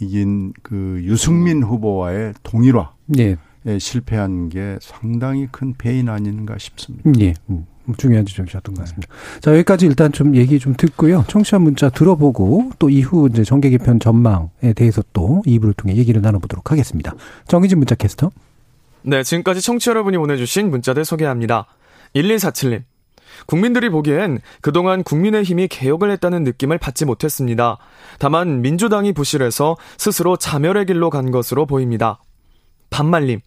이긴 그 유승민 후보와의 동일화. 예. 에 실패한 게 상당히 큰 배인 아닌가 싶습니다. 예. 음. 중요한 지적이셨던 것 같습니다. 자, 여기까지 일단 좀 얘기 좀 듣고요. 청취자 문자 들어보고 또 이후 이제 정계 개편 전망에 대해서 또 2부를 통해 얘기를 나눠보도록 하겠습니다. 정희진 문자 캐스터. 네, 지금까지 청취 자 여러분이 보내주신 문자들 소개합니다. 1147님. 국민들이 보기엔 그동안 국민의힘이 개혁을 했다는 느낌을 받지 못했습니다. 다만 민주당이 부실해서 스스로 자멸의 길로 간 것으로 보입니다. 반말님.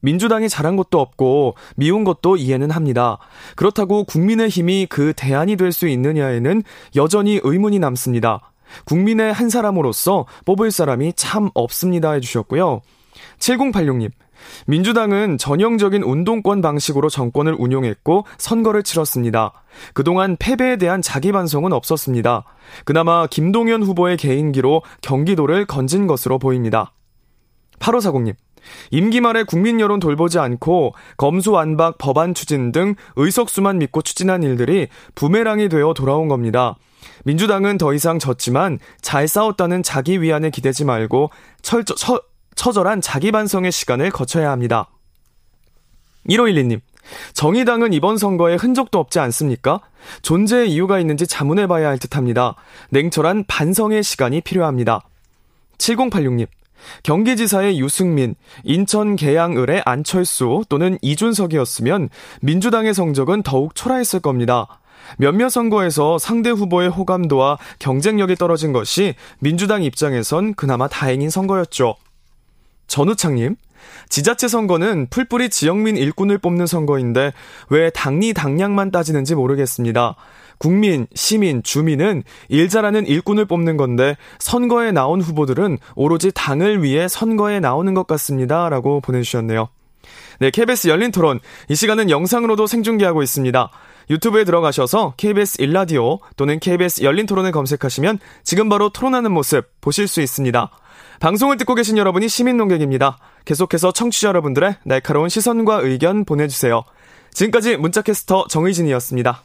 민주당이 잘한 것도 없고 미운 것도 이해는 합니다. 그렇다고 국민의힘이 그 대안이 될 수 있느냐에는 여전히 의문이 남습니다. 국민의 한 사람으로서 뽑을 사람이 참 없습니다 해주셨고요. 7086님. 민주당은 전형적인 운동권 방식으로 정권을 운용했고 선거를 치렀습니다. 그동안 패배에 대한 자기 반성은 없었습니다. 그나마 김동연 후보의 개인기로 경기도를 건진 것으로 보입니다. 8540님. 임기 말에 국민 여론 돌보지 않고 검수완박 법안 추진 등 의석수만 믿고 추진한 일들이 부메랑이 되어 돌아온 겁니다. 민주당은 더 이상 졌지만 잘 싸웠다는 자기 위안에 기대지 말고 철저, 처, 처절한 자기 반성의 시간을 거쳐야 합니다. 1512님. 정의당은 이번 선거에 흔적도 없지 않습니까? 존재의 이유가 있는지 자문해봐야 할 듯합니다. 냉철한 반성의 시간이 필요합니다. 7086님. 경기지사의 유승민, 인천 계양을의 안철수 또는 이준석이었으면 민주당의 성적은 더욱 초라했을 겁니다. 몇몇 선거에서 상대 후보의 호감도와 경쟁력이 떨어진 것이 민주당 입장에선 그나마 다행인 선거였죠. 전우창님, 지자체 선거는 풀뿌리 지역민 일꾼을 뽑는 선거인데 왜 당리 당량만 따지는지 모르겠습니다. 국민, 시민, 주민은 일 잘하는 일꾼을 뽑는 건데 선거에 나온 후보들은 오로지 당을 위해 선거에 나오는 것 같습니다. 라고 보내주셨네요. 네, KBS 열린 토론. 이 시간은 영상으로도 생중계하고 있습니다. 유튜브에 들어가셔서 KBS 일라디오 또는 KBS 열린 토론을 검색하시면 지금 바로 토론하는 모습 보실 수 있습니다. 방송을 듣고 계신 여러분이 시민 농객입니다. 계속해서 청취자 여러분들의 날카로운 시선과 의견 보내주세요. 지금까지 문자캐스터 정의진이었습니다.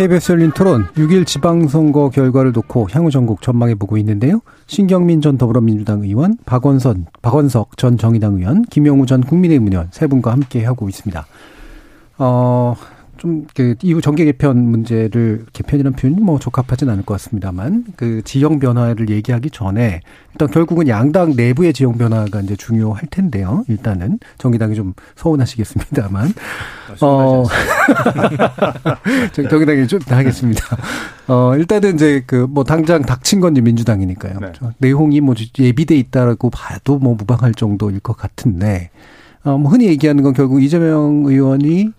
KBS 열린 토론 6일 지방선거 결과를 놓고 향후 전국 전망해 보고 있는데요. 신경민 전 더불어민주당 의원, 박원선, 박원석 전 정의당 의원, 김영우 전 국민의힘 의원 세 분과 함께 하고 있습니다. 어, 좀 그 이후 정계 개편 문제를 개편이라는 표현이 뭐 적합하진 않을 것 같습니다만 그 지형 변화를 얘기하기 전에 일단 결국은 양당 내부의 지형 변화가 이제 중요할 텐데요. 일단은 정의당이 좀 서운하시겠습니다만 어 정의당이 좀 하겠습니다. 어 일단은 이제 그 뭐 당장 닥친 건 민주당이니까요. 네. 내용이 뭐 예비돼 있다라고 봐도 뭐 무방할 정도일 것 같은데 어, 뭐 흔히 얘기하는 건 결국 이재명 의원이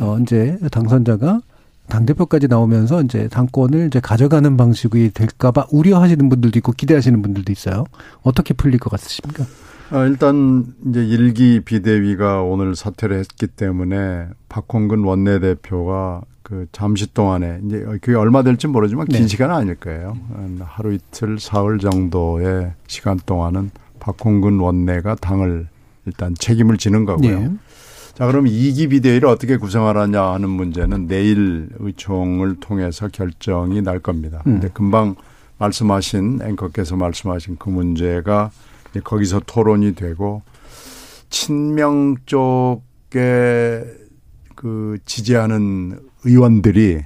어, 이제 당선자가 당 대표까지 나오면서 이제 당권을 이제 가져가는 방식이 될까봐 우려하시는 분들도 있고 기대하시는 분들도 있어요. 어떻게 풀릴 것 같으십니까? 어, 일단 이제 일기 비대위가 오늘 사퇴를 했기 때문에 박홍근 원내대표가 그 잠시 동안에 이제 그게 얼마 될지 모르지만 긴 네. 시간은 아닐 거예요. 하루 이틀 사흘 정도의 시간 동안은 박홍근 원내가 당을 일단 책임을 지는 거고요. 네. 자, 그럼 이기 비대위를 어떻게 구성하느냐 하는 문제는 내일 의총을 통해서 결정이 날 겁니다. 음. 근데 금방 말씀하신 앵커께서 말씀하신 그 문제가 거기서 토론이 되고 친명 쪽에 그 지지하는 의원들이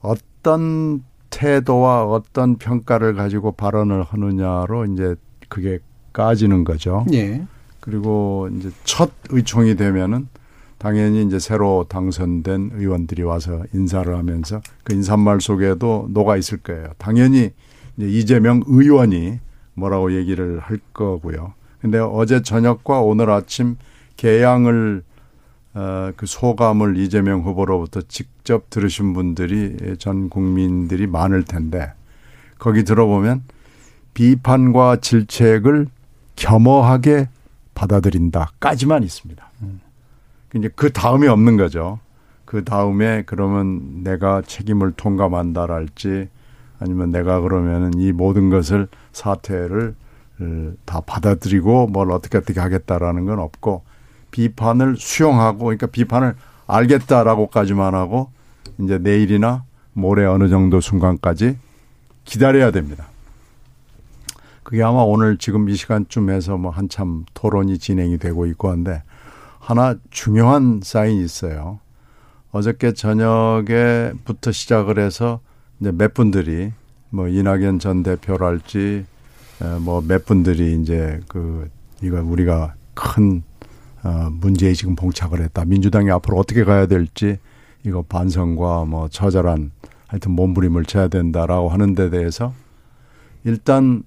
어떤 태도와 어떤 평가를 가지고 발언을 하느냐로 이제 그게 까지는 거죠. 예. 그리고 이제 첫 의총이 되면은 당연히 이제 새로 당선된 의원들이 와서 인사를 하면서 그 인사말 속에도 녹아 있을 거예요. 당연히 이제 이재명 의원이 뭐라고 얘기를 할 거고요. 근데 어제 저녁과 오늘 아침 개양을 어, 그 소감을 이재명 후보로부터 직접 들으신 분들이 전 국민들이 많을 텐데 거기 들어보면 비판과 질책을 겸허하게 받아들인다까지만 있습니다. 음. 이제 그 다음이 없는 거죠. 그 다음에 그러면 내가 책임을 통감한다랄지 아니면 내가 그러면은 이 모든 것을 사태를 다 받아들이고 뭘 어떻게 어떻게 하겠다라는 건 없고 비판을 수용하고 그러니까 비판을 알겠다라고까지만 하고 이제 내일이나 모레 어느 정도 순간까지 기다려야 됩니다. 그게 아마 오늘 지금 이 시간쯤에서 뭐 한참 토론이 진행이 되고 있고 한데 하나 중요한 사인이 있어요. 어저께 저녁에부터 시작을 해서 이제 몇 분들이 뭐 이낙연 전 대표랄지 뭐 몇 분들이 이제 그 이거 우리가 큰 어, 문제에 지금 봉착을 했다. 민주당이 앞으로 어떻게 가야 될지 이거 반성과 뭐 처절한 하여튼 몸부림을 쳐야 된다라고 하는 데 대해서 일단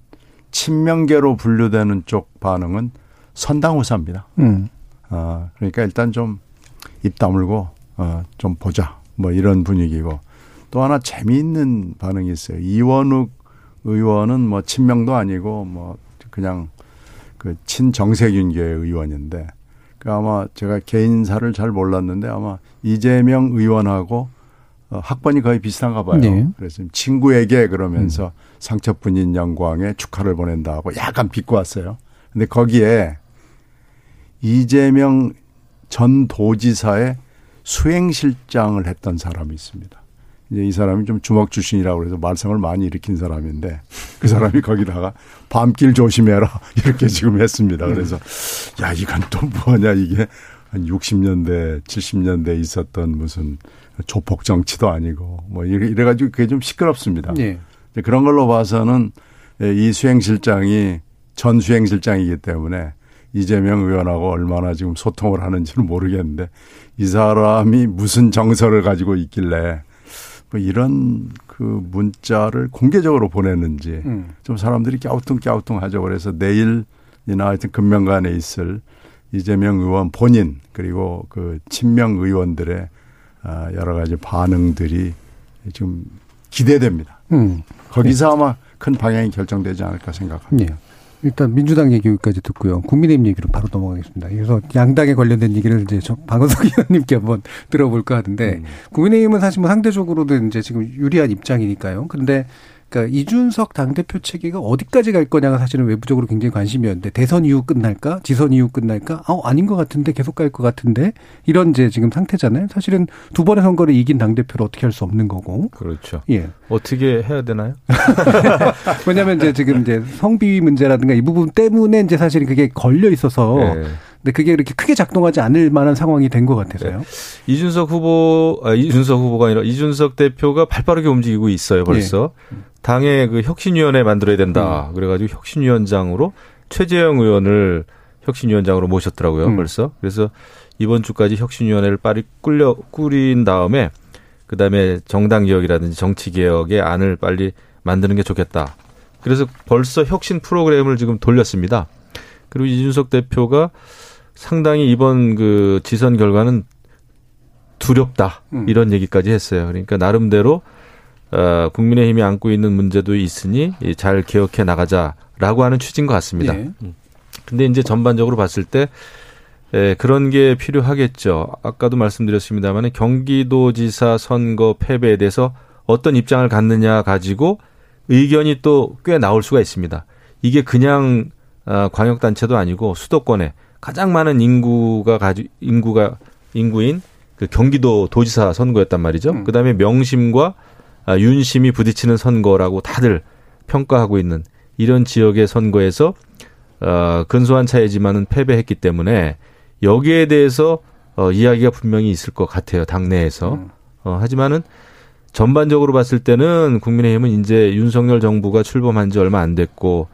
친명계로 분류되는 쪽 반응은 선당우사입니다. 음. 어, 그러니까 일단 좀 입 다물고 어, 좀 보자 뭐 이런 분위기고 또 하나 재미있는 반응이 있어요. 이원욱 의원은 뭐 친명도 아니고 뭐 그냥 그 친정세균계 의원인데 그 아마 제가 개인사를 잘 몰랐는데 아마 이재명 의원하고 어, 학번이 거의 비슷한가 봐요. 네. 그래서 친구에게 그러면서 음. 상처뿐인 영광에 축하를 보낸다고 약간 비꼬 왔어요. 근데 거기에 이재명 전 도지사의 수행실장을 했던 사람이 있습니다. 이제 이 사람이 좀 주먹 출신이라고 그래서 말썽을 많이 일으킨 사람인데 그 사람이 거기다가 밤길 조심해라 이렇게 지금 했습니다. 그래서 야 이건 또 뭐냐 이게 한 60년대 70년대 있었던 무슨 조폭 정치도 아니고 뭐 이래 가지고 그게 좀 시끄럽습니다. 네. 그런 걸로 봐서는 이 수행실장이 전 수행실장이기 때문에 이재명 의원하고 얼마나 지금 소통을 하는지는 모르겠는데 이 사람이 무슨 정서를 가지고 있길래 뭐 이런 그 문자를 공개적으로 보냈는지 음. 좀 사람들이 갸우뚱갸우뚱 하죠. 그래서 내일이나 하여튼 금명간에 있을 이재명 의원 본인 그리고 그 친명 의원들의 아, 여러 가지 반응들이 지금 기대됩니다. 음. 거기서 아마 큰 방향이 결정되지 않을까 생각합니다. 네. 일단 민주당 얘기까지 듣고요. 국민의힘 얘기로 바로 넘어가겠습니다. 그래서 양당에 관련된 얘기를 이제 저 방은석 의원님께 한번 들어볼까 하는데 음. 국민의힘은 사실 뭐 상대적으로는 이제 지금 유리한 입장이니까요. 그런데 그러니까 이준석 당대표 체계가 어디까지 갈 거냐가 사실은 외부적으로 굉장히 관심이었는데 대선 이후 끝날까? 지선 이후 끝날까? 아, 아닌 것 같은데 계속 갈 것 같은데 이런 이제 지금 상태잖아요. 사실은 두 번의 선거를 이긴 당대표를 어떻게 할 수 없는 거고. 그렇죠. 예. 어떻게 해야 되나요? 왜냐하면 이제 지금 이제 성비 문제라든가 이 부분 때문에 이제 사실은 그게 걸려 있어서 네. 근데 그게 이렇게 크게 작동하지 않을 만한 상황이 된 것 같아서요. 네. 이준석 후보, 아, 이준석 후보가 아니라 이준석 대표가 발빠르게 움직이고 있어요, 벌써. 네. 당의 그 혁신위원회 만들어야 된다. 음. 그래가지고 혁신위원장으로 최재형 의원을 혁신위원장으로 모셨더라고요, 음. 벌써. 그래서 이번 주까지 혁신위원회를 빨리 꿀려, 꾸린 다음에 그 다음에 정당 개혁이라든지 정치 개혁의 안을 빨리 만드는 게 좋겠다. 그래서 벌써 혁신 프로그램을 지금 돌렸습니다. 그리고 이준석 대표가 상당히 이번 그 지선 결과는 두렵다. 음. 이런 얘기까지 했어요. 그러니까 나름대로 어, 국민의힘이 안고 있는 문제도 있으니 잘 개혁해 나가자라고 하는 취지인 것 같습니다. 네. 근데 이제 전반적으로 봤을 때 에, 그런 게 필요하겠죠. 아까도 말씀드렸습니다만 경기도지사 선거 패배에 대해서 어떤 입장을 갖느냐 가지고 의견이 또 꽤 나올 수가 있습니다. 이게 그냥 어, 광역단체도 아니고 수도권에 가장 많은 인구가 가지 인구가 인구인 그 경기도 도지사 선거였단 말이죠. 음. 그다음에 명심과 아, 윤심이 부딪히는 선거라고 다들 평가하고 있는 이런 지역의 선거에서 어, 근소한 차이지만은 패배했기 때문에 여기에 대해서 어, 이야기가 분명히 있을 것 같아요 당내에서. 음. 어, 하지만은 전반적으로 봤을 때는 국민의힘은 이제 윤석열 정부가 출범한 지 얼마 안 됐고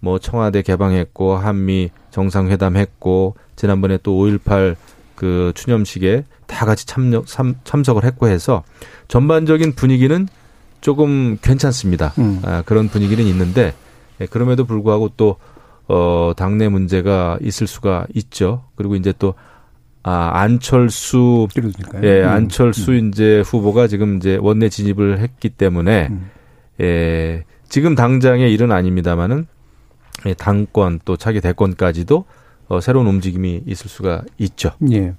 뭐 청와대 개방했고 한미 정상회담 했고 지난번에 또 5.18 그 추념식에 다 같이 참여, 참, 참석을 했고 해서 전반적인 분위기는 조금 괜찮습니다. 음. 아, 그런 분위기는 있는데 예, 그럼에도 불구하고 또 어, 당내 문제가 있을 수가 있죠. 그리고 이제 또 아, 안철수 그러니까요. 예, 음. 안철수 음. 이제 후보가 지금 이제 원내 진입을 했기 때문에 음. 예, 지금 당장의 일은 아닙니다만은 예, 당권 또 차기 대권까지도 어, 새로운 움직임이 있을 수가 있죠. 예.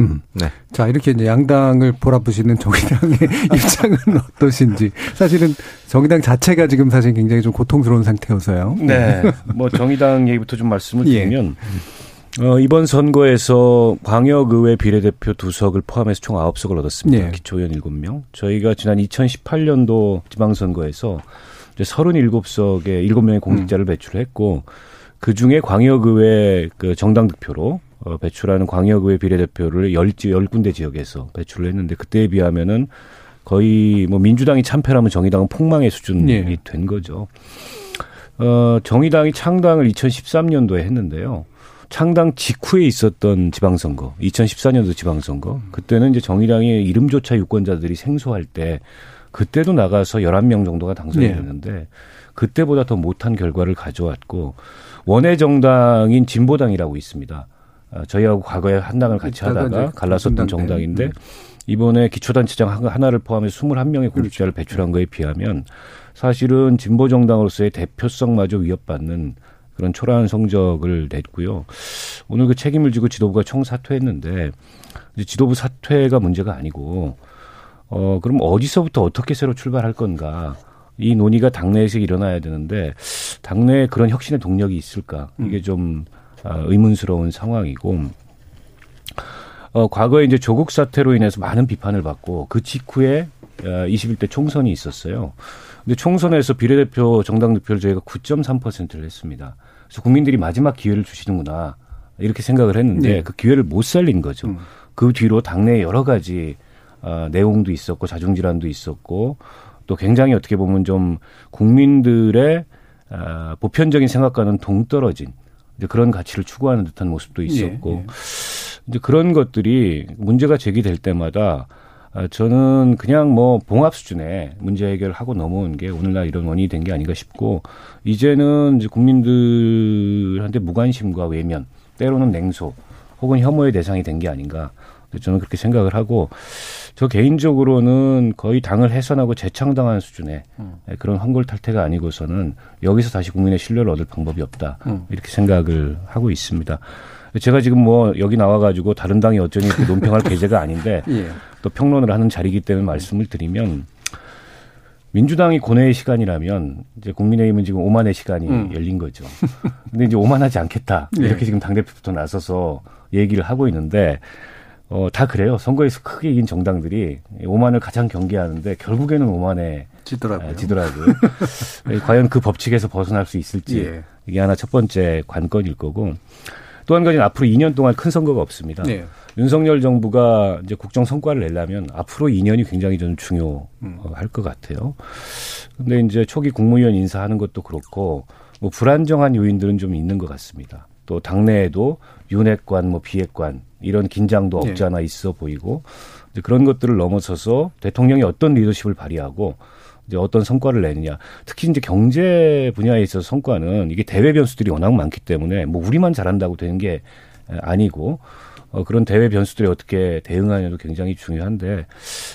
음. 네. 자, 이렇게 이제 양당을 보라보시는 정의당의 입장은 어떠신지. 사실은 정의당 자체가 지금 사실 굉장히 좀 고통스러운 상태여서요. 네. 뭐 정의당 얘기부터 좀 말씀을 예. 드리면 예. 어, 이번 선거에서 광역의회 비례대표 두석을 포함해서 총 9석을 얻었습니다. 예. 기초의원 7명. 저희가 지난 2018년도 지방선거에서 이제 37석의 7명의 공직자를 음. 배출했고 그 중에 광역의회 그 정당 득표로 어, 배출하는 광역의회 비례대표를 열지 열 군데 지역에서 배출을 했는데 그때에 비하면은 거의 뭐 민주당이 참패라면 정의당은 폭망의 수준이 네. 된 거죠. 어, 정의당이 창당을 2013년도에 했는데요. 창당 직후에 있었던 지방선거, 2014년도 지방선거. 그때는 이제 정의당의 이름조차 유권자들이 생소할 때 그때도 나가서 11명 정도가 당선이 됐는데 네. 그때보다 더 못한 결과를 가져왔고 원외 정당인 진보당이라고 있습니다. 어, 저희하고 과거에 한당을 같이 하다가 갈라섰던 정당인데 음. 이번에 기초단체장 하나를 포함해서 21명의 공직자를 배출한 거에 비하면 사실은 진보 정당으로서의 대표성마저 위협받는 그런 초라한 성적을 냈고요. 오늘 그 책임을 지고 지도부가 총사퇴했는데 지도부 사퇴가 문제가 아니고 어 그럼 어디서부터 어떻게 새로 출발할 건가? 이 논의가 당내에서 일어나야 되는데 당내에 그런 혁신의 동력이 있을까? 이게 좀 아, 의문스러운 상황이고 어, 과거에 이제 조국 사태로 인해서 많은 비판을 받고 그 직후에 21대 어, 총선이 있었어요. 근데 총선에서 비례대표 정당 득표를 저희가 9.3%를 했습니다. 그래서 국민들이 마지막 기회를 주시는구나 이렇게 생각을 했는데 네. 그 기회를 못 살린 거죠. 음. 그 뒤로 당내 여러 가지 어, 내용도 있었고 자중질환도 있었고 또 굉장히 어떻게 보면 좀 국민들의 어, 보편적인 생각과는 동떨어진 이제 그런 가치를 추구하는 듯한 모습도 있었고 예, 예. 이제 그런 것들이 문제가 제기될 때마다 아, 저는 그냥 뭐 봉합 수준의 문제 해결하고 넘어온 게 오늘날 이런 원인이 된 게 아닌가 싶고 이제는 이제 국민들한테 무관심과 외면 때로는 냉소 혹은 혐오의 대상이 된 게 아닌가 저는 그렇게 생각을 하고 저 개인적으로는 거의 당을 해산하고 재창당한 수준의 음. 그런 황골 탈퇴가 아니고서는 여기서 다시 국민의 신뢰를 얻을 방법이 없다 음. 이렇게 생각을 하고 있습니다. 제가 지금 뭐 여기 나와가지고 다른 당이 어쩌니 이렇게 논평할 계제가 아닌데 예. 또 평론을 하는 자리이기 때문에 말씀을 드리면 민주당이 고뇌의 시간이라면 이제 국민의힘은 지금 오만의 시간이 음. 열린 거죠. 근데 이제 오만하지 않겠다 예. 이렇게 예. 지금 당 대표부터 나서서 얘기를 하고 있는데 어, 다 그래요. 선거에서 크게 이긴 정당들이 오만을 가장 경계하는데 결국에는 오만에 지더라고요. 지더라고요. 과연 그 법칙에서 벗어날 수 있을지 예. 이게 하나 첫 번째 관건일 거고 또 한 가지는 앞으로 2년 동안 큰 선거가 없습니다. 네. 윤석열 정부가 이제 국정 성과를 내려면 앞으로 2년이 굉장히 좀 중요할 음. 것 같아요. 근데 이제 초기 국무위원 인사하는 것도 그렇고 뭐 불안정한 요인들은 좀 있는 것 같습니다. 또 당내에도 윤핵관, 뭐 비핵관 이런 긴장도 없지 네. 않아 있어 보이고 이제 그런 것들을 넘어서서 대통령이 어떤 리더십을 발휘하고 이제 어떤 성과를 내느냐. 특히 이제 경제 분야에 있어서 성과는 이게 대외 변수들이 워낙 많기 때문에 뭐 우리만 잘한다고 되는 게 아니고 어, 그런 대외 변수들이 어떻게 대응하냐도 굉장히 중요한데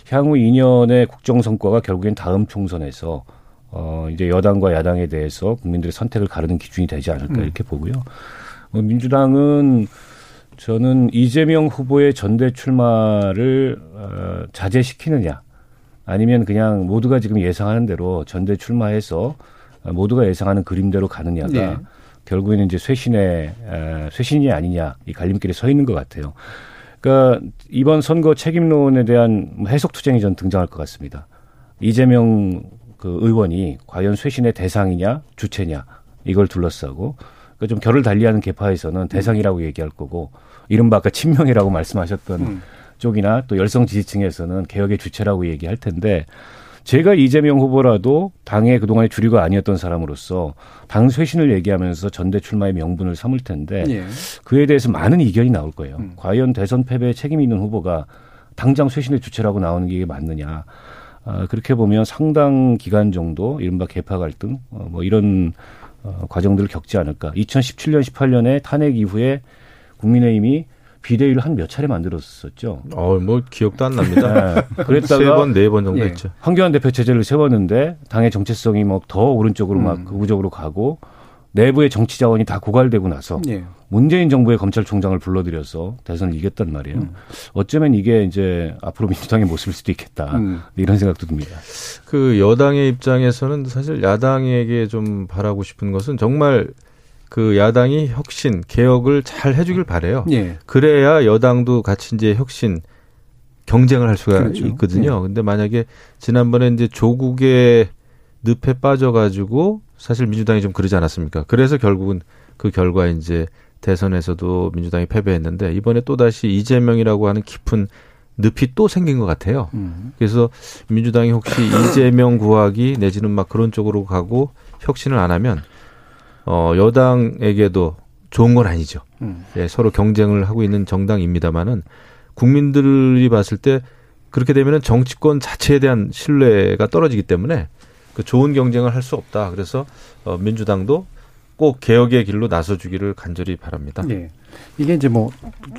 향후 2년의 국정 성과가 결국엔 다음 총선에서 어, 이제 여당과 야당에 대해서 국민들의 선택을 가르는 기준이 되지 않을까 음. 이렇게 보고요. 어, 민주당은 저는 이재명 후보의 전대 출마를 어, 자제시키느냐 아니면 그냥 모두가 지금 예상하는 대로 전대 출마해서 모두가 예상하는 그림대로 가느냐가 네. 결국에는 이제 쇄신의 에, 쇄신이 아니냐 이 갈림길에 서 있는 것 같아요. 그러니까 이번 선거 책임론에 대한 해석 투쟁이 전 등장할 것 같습니다. 이재명 그 의원이 과연 쇄신의 대상이냐 주체냐 이걸 둘러싸고 좀 결을 달리하는 개파에서는 대상이라고 얘기할 거고 이른바 아까 친명이라고 말씀하셨던 음. 쪽이나 또 열성 지지층에서는 개혁의 주체라고 얘기할 텐데 제가 이재명 후보라도 당의 그동안의 주류가 아니었던 사람으로서 당 쇄신을 얘기하면서 전대 출마의 명분을 삼을 텐데 예. 그에 대해서 많은 이견이 나올 거예요. 음. 과연 대선 패배에 책임이 있는 후보가 당장 쇄신의 주체라고 나오는 게 맞느냐. 아, 그렇게 보면 상당 기간 정도 이른바 개파 갈등 어, 뭐 이런 어, 과정들을 겪지 않을까. 2017년 18년에 탄핵 이후에 국민의힘이 비대위를 한 몇 차례 만들었었죠. 어, 뭐 기억도 안 납니다. 네. 그랬다가 세 번, 네 번 정도 예. 했죠. 황교안 대표 체제를 세웠는데 당의 정체성이 뭐 더 오른쪽으로 음. 막 극우적으로 가고 내부의 정치 자원이 다 고갈되고 나서 예. 문재인 정부의 검찰총장을 불러들여서 대선을 이겼단 말이에요. 음. 어쩌면 이게 이제 앞으로 민주당의 모습일 수도 있겠다. 음. 이런 생각도 듭니다. 그 여당의 입장에서는 사실 야당에게 좀 바라고 싶은 것은 정말 그 야당이 혁신, 개혁을 잘 해주길 바래요. 예. 그래야 여당도 같이 이제 혁신, 경쟁을 할 수가 그렇죠. 있거든요. 예. 근데 만약에 지난번에 이제 조국의 늪에 빠져가지고 사실 민주당이 좀 그러지 않았습니까? 그래서 결국은 그 결과 이제 대선에서도 민주당이 패배했는데 이번에 또 다시 이재명이라고 하는 깊은 늪이 또 생긴 것 같아요. 음. 그래서 민주당이 혹시 이재명 구하기 내지는 막 그런 쪽으로 가고 혁신을 안 하면 어, 여당에게도 좋은 건 아니죠. 음. 예, 서로 경쟁을 하고 있는 정당입니다만은 국민들이 봤을 때 그렇게 되면은 정치권 자체에 대한 신뢰가 떨어지기 때문에 그 좋은 경쟁을 할 수 없다. 그래서 어, 민주당도 꼭 개혁의 길로 나서주기를 간절히 바랍니다. 네. 이게 이제 뭐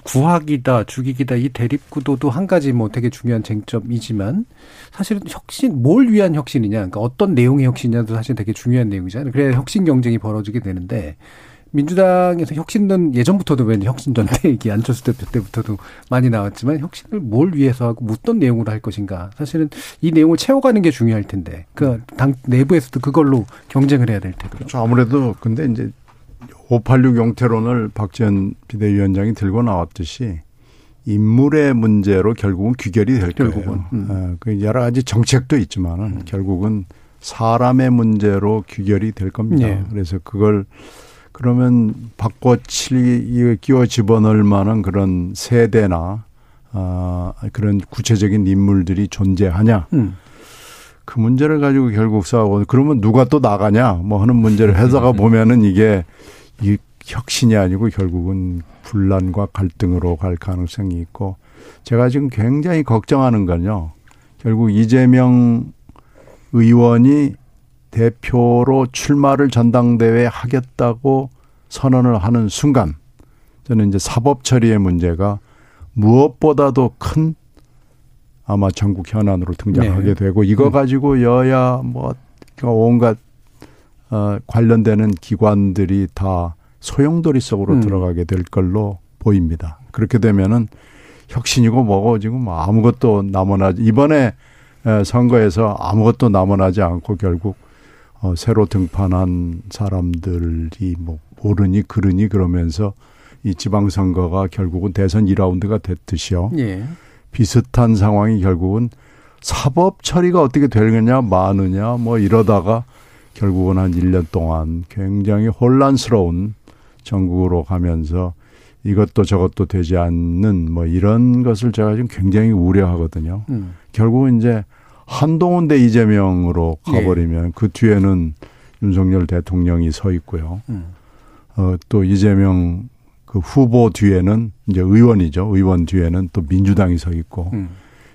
구학이다, 죽이기다 이 대립 구도도 한 가지 뭐 되게 중요한 쟁점이지만 사실은 혁신 뭘 위한 혁신이냐, 그러니까 어떤 내용의 혁신이냐도 사실 되게 중요한 내용이잖아요. 그래야 혁신 경쟁이 벌어지게 되는데 민주당에서 혁신은 예전부터도 왠지 혁신 전대 얘기 안철수 대표 때부터도 많이 나왔지만 혁신을 뭘 위해서 하고 어떤 내용으로 할 것인가 사실은 이 내용을 채워가는 게 중요할 텐데 그 당 내부에서도 그걸로 경쟁을 해야 될 테고 그렇죠 아무래도 근데 이제 586 용태론을 박지원 비대위원장이 들고 나왔듯이 인물의 문제로 결국은 귀결이 될 결국은. 거예요. 음. 어, 그 여러 가지 정책도 있지만은 음. 결국은 사람의 문제로 귀결이 될 겁니다. 네. 그래서 그걸 그러면 바꿔치 끼워 집어넣을 만한 그런 세대나 아 그런 구체적인 인물들이 존재하냐? 음. 그 문제를 가지고 결국 싸우고 그러면 누가 또 나가냐? 뭐 하는 문제를 해서가 보면은 이게 이 혁신이 아니고 결국은 분란과 갈등으로 갈 가능성이 있고 제가 지금 굉장히 걱정하는 건요. 결국 이재명 의원이 대표로 출마를 전당대회에 하겠다고 선언을 하는 순간 저는 이제 사법 처리의 문제가 무엇보다도 큰 아마 전국 현안으로 등장하게 네. 되고 이거 음. 가지고 여야 뭐 온갖 어 관련되는 기관들이 다 소용돌이 속으로 음. 들어가게 될 걸로 보입니다. 그렇게 되면은 혁신이고 뭐고 지금 아무것도 남아나지 이번에 선거에서 아무것도 남아나지 않고 결국 어, 새로 등판한 사람들이 뭐 모르니 그러니 그러면서 이 지방선거가 결국은 대선 2라운드가 됐듯이요. 예. 비슷한 상황이 결국은 사법 처리가 어떻게 되느냐 마느냐 뭐 이러다가 결국은 한 1년 동안 굉장히 혼란스러운 전국으로 가면서 이것도 저것도 되지 않는 뭐 이런 것을 제가 지금 굉장히 우려하거든요. 음. 결국은 이제 한동훈 대 이재명으로 가버리면 예. 그 뒤에는 윤석열 대통령이 서 있고요. 음. 어, 또 이재명 그 후보 뒤에는 이제 의원이죠. 의원 뒤에는 또 민주당이 서 있고 음.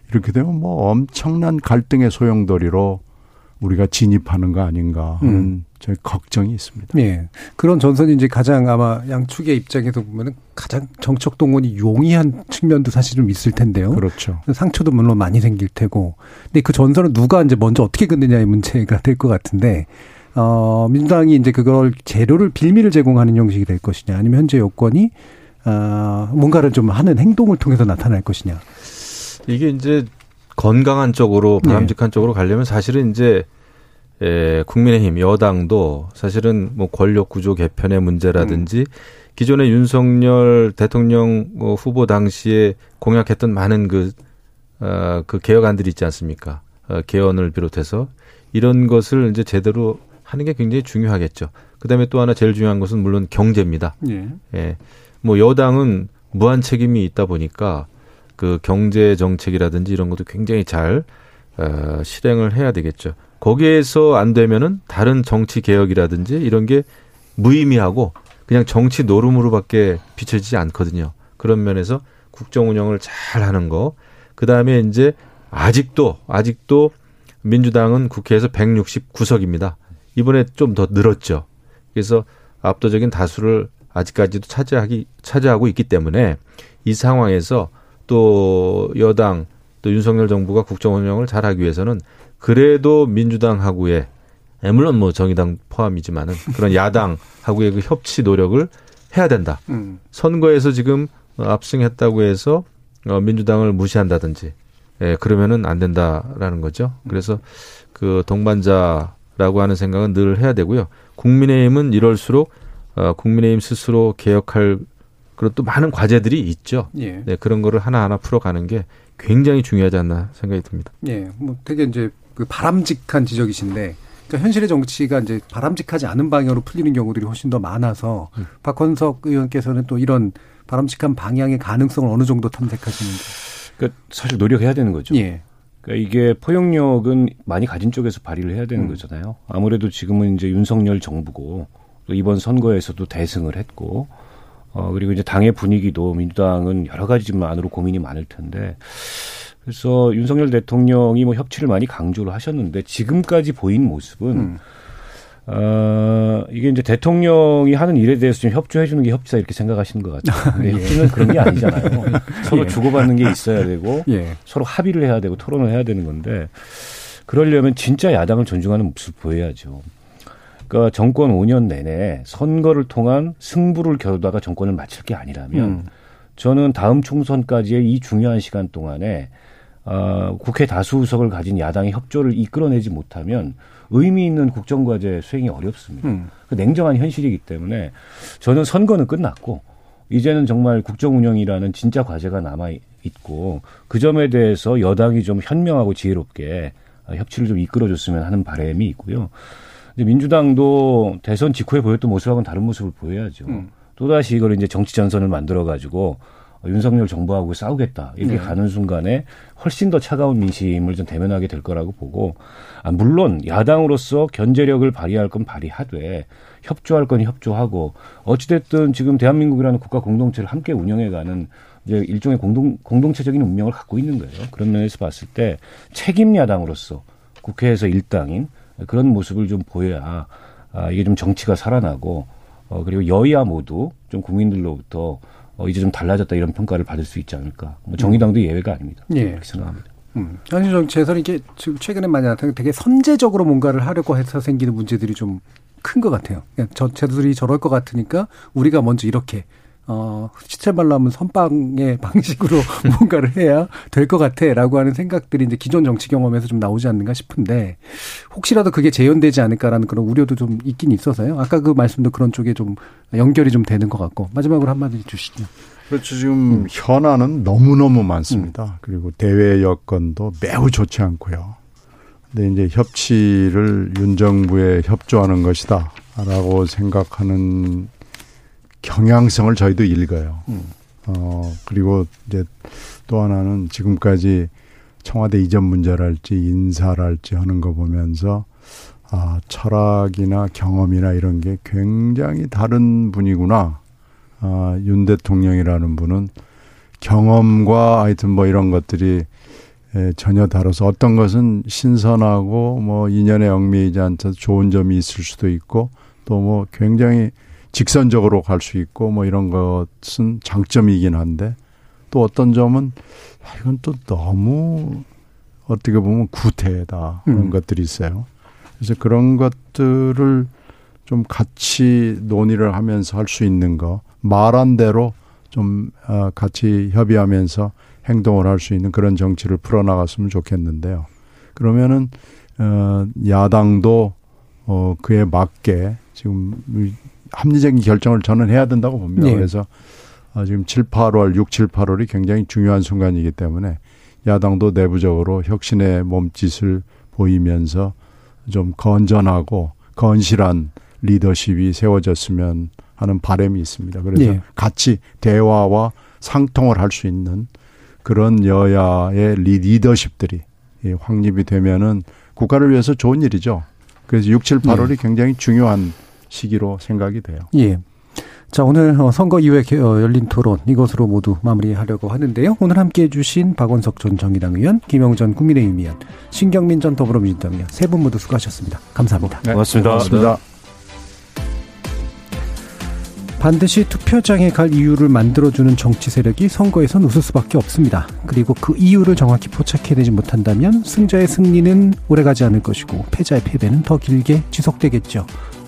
이렇게 되면 뭐 엄청난 갈등의 소용돌이로 우리가 진입하는 거 아닌가 하는 음. 저희 걱정이 있습니다. 예. 그런 전선이 이제 가장 아마 양측의 입장에서 보면은 가장 정책 동원이 용이한 측면도 사실 좀 있을 텐데요. 그렇죠. 상처도 물론 많이 생길 테고. 근데 그 전선은 누가 이제 먼저 어떻게 긋느냐의 문제가 될 것 같은데 어, 민주당이 이제 그걸 재료를 빌미를 제공하는 형식이 될 것이냐 아니면 현재 여권이 어, 뭔가를 좀 하는 행동을 통해서 나타날 것이냐. 이게 이제 건강한 쪽으로 바람직한 네. 쪽으로 가려면 사실은 이제 에, 국민의힘 여당도 사실은 뭐 권력 구조 개편의 문제라든지 음. 기존의 윤석열 대통령 어, 후보 당시에 공약했던 많은 그, 어, 그 개혁안들이 있지 않습니까? 어, 개헌을 비롯해서 이런 것을 이제 제대로 하는 게 굉장히 중요하겠죠. 그 다음에 또 하나 제일 중요한 것은 물론 경제입니다. 예. 예. 뭐 여당은 무한 책임이 있다 보니까 그 경제 정책이라든지 이런 것도 굉장히 잘 어, 실행을 해야 되겠죠. 거기에서 안 되면은 다른 정치 개혁이라든지 이런 게 무의미하고 그냥 정치 노름으로밖에 비춰지지 않거든요. 그런 면에서 국정 운영을 잘 하는 거. 그 다음에 이제 아직도 아직도 민주당은 국회에서 169석입니다. 이번에 좀 더 늘었죠. 그래서 압도적인 다수를 아직까지도 차지하기 차지하고 있기 때문에 이 상황에서 또 여당 또 윤석열 정부가 국정 운영을 잘하기 위해서는 그래도 민주당하고의 예, 물론 뭐 정의당 포함이지만은 그런 야당하고의 그 협치 노력을 해야 된다. 음. 선거에서 지금 압승했다고 해서 어 민주당을 무시한다든지 예, 그러면은 안 된다라는 거죠. 그래서 그 동반자라고 하는 생각은 늘 해야 되고요. 국민의힘은 이럴수록 어 국민의힘 스스로 개혁할 그리고 또 많은 과제들이 있죠. 예. 네, 그런 거를 하나하나 풀어가는 게 굉장히 중요하지 않나 생각이 듭니다. 예, 뭐 되게 이제 그 바람직한 지적이신데, 그러니까 현실의 정치가 이제 바람직하지 않은 방향으로 풀리는 경우들이 훨씬 더 많아서 음. 박헌석 의원께서는 또 이런 바람직한 방향의 가능성을 어느 정도 탐색하시는지. 그러니까 사실 노력해야 되는 거죠. 예. 그러니까 이게 포용력은 많이 가진 쪽에서 발휘를 해야 되는 음. 거잖아요. 아무래도 지금은 이제 윤석열 정부고 또 이번 선거에서도 대승을 했고 어, 그리고 이제 당의 분위기도 민주당은 여러 가지 좀 안으로 고민이 많을 텐데. 그래서 윤석열 대통령이 뭐 협치를 많이 강조를 하셨는데 지금까지 보인 모습은 음. 어, 이게 이제 대통령이 하는 일에 대해서 좀 협조해 주는 게 협치다 이렇게 생각하시는 것 같아요. 근데 예. 협치는 그런 게 아니잖아요. 서로 예. 주고받는 게 있어야 되고 예. 서로 합의를 해야 되고 토론을 해야 되는 건데 그러려면 진짜 야당을 존중하는 모습을 보여야죠. 그러니까 정권 5년 내내 선거를 통한 승부를 겨루다가 정권을 마칠 게 아니라면 음. 저는 다음 총선까지의 이 중요한 시간 동안에 어, 국회 다수 의석을 가진 야당의 협조를 이끌어내지 못하면 의미 있는 국정과제 수행이 어렵습니다. 음. 그 냉정한 현실이기 때문에 저는 선거는 끝났고 이제는 정말 국정 운영이라는 진짜 과제가 남아 있고 그 점에 대해서 여당이 좀 현명하고 지혜롭게 협치를 좀 이끌어줬으면 하는 바람이 있고요. 근데 민주당도 대선 직후에 보였던 모습하고는 다른 모습을 보여야죠. 음. 또다시 이걸 이제 정치 전선을 만들어 가지고 윤석열 정부하고 싸우겠다 이렇게 네. 가는 순간에 훨씬 더 차가운 민심을 좀 대면하게 될 거라고 보고 아, 물론 야당으로서 견제력을 발휘할 건 발휘하되 협조할 건 협조하고 어찌됐든 지금 대한민국이라는 국가 공동체를 함께 운영해가는 이제 일종의 공동 공동체적인 운명을 갖고 있는 거예요. 그런 면에서 봤을 때 책임 야당으로서 국회에서 일당인 그런 모습을 좀 보여야 아, 이게 좀 정치가 살아나고 어, 그리고 여야 모두 좀 국민들로부터 어, 이제 좀 달라졌다 이런 평가를 받을 수 있지 않을까. 뭐 정의당도 예외가 아닙니다. 예. 그렇게 생각합니다. 음. 현실 정치에서는 이게 지금 최근에 많이 나타나는 되게 선제적으로 뭔가를 하려고 해서 생기는 문제들이 좀 큰 것 같아요. 그냥 저, 쟤들이 저럴 것 같으니까 우리가 먼저 이렇게 어, 시체 말라면 선빵의 방식으로 뭔가를 해야 될 것 같아 라고 하는 생각들이 이제 기존 정치 경험에서 좀 나오지 않는가 싶은데 혹시라도 그게 재현되지 않을까라는 그런 우려도 좀 있긴 있어서요. 아까 그 말씀도 그런 쪽에 좀 연결이 좀 되는 것 같고 마지막으로 한마디 주시죠. 그렇죠. 지금 현안은 너무너무 많습니다. 그리고 대외 여건도 매우 좋지 않고요. 근데 이제 협치를 윤 정부에 협조하는 것이다. 라고 생각하는 경향성을 저희도 읽어요. 어, 그리고 이제 또 하나는 지금까지 청와대 이전 문제랄지 인사랄지 하는 거 보면서 아, 철학이나 경험이나 이런 게 굉장히 다른 분이구나. 아, 윤 대통령이라는 분은 경험과 하여튼 뭐 이런 것들이 에, 전혀 다르서 어떤 것은 신선하고 뭐 인연에 얽매이지 않아서 좋은 점이 있을 수도 있고 또 뭐 굉장히 직선적으로 갈 수 있고 뭐 이런 것은 장점이긴 한데 또 어떤 점은 아, 이건 또 너무 어떻게 보면 구태다 그런 음. 것들이 있어요. 그래서 그런 것들을 좀 같이 논의를 하면서 할 수 있는 거 말한 대로 좀 어, 같이 협의하면서 행동을 할 수 있는 그런 정치를 풀어나갔으면 좋겠는데요. 그러면은 어, 야당도 어, 그에 맞게 지금 이 합리적인 결정을 저는 해야 된다고 봅니다. 네. 그래서 어, 지금 7, 8월, 6, 7, 8월이 굉장히 중요한 순간이기 때문에 야당도 내부적으로 혁신의 몸짓을 보이면서 좀 건전하고 건실한 리더십이 세워졌으면 하는 바람이 있습니다. 그래서 예. 같이 대화와 상통을 할 수 있는 그런 여야의 리- 리더십들이 예, 확립이 되면은 국가를 위해서 좋은 일이죠. 그래서 6, 7, 8월이 굉장히 중요한 시기로 생각이 돼요. 예. 자, 오늘 어, 선거 이후에 개- 어, 열린 토론 이것으로 모두 마무리하려고 하는데요. 오늘 함께 해주신 박원석 전 정의당 의원, 김영 전 국민의힘 의원, 신경민 전 더불어민주당 의원 세 분 모두 수고하셨습니다. 감사합니다. 네, 고맙습니다. 고맙습니다. 반드시 투표장에 갈 이유를 만들어주는 정치 세력이 선거에선 웃을 수밖에 없습니다. 그리고 그 이유를 정확히 포착해내지 못한다면 승자의 승리는 오래가지 않을 것이고 패자의 패배는 더 길게 지속되겠죠.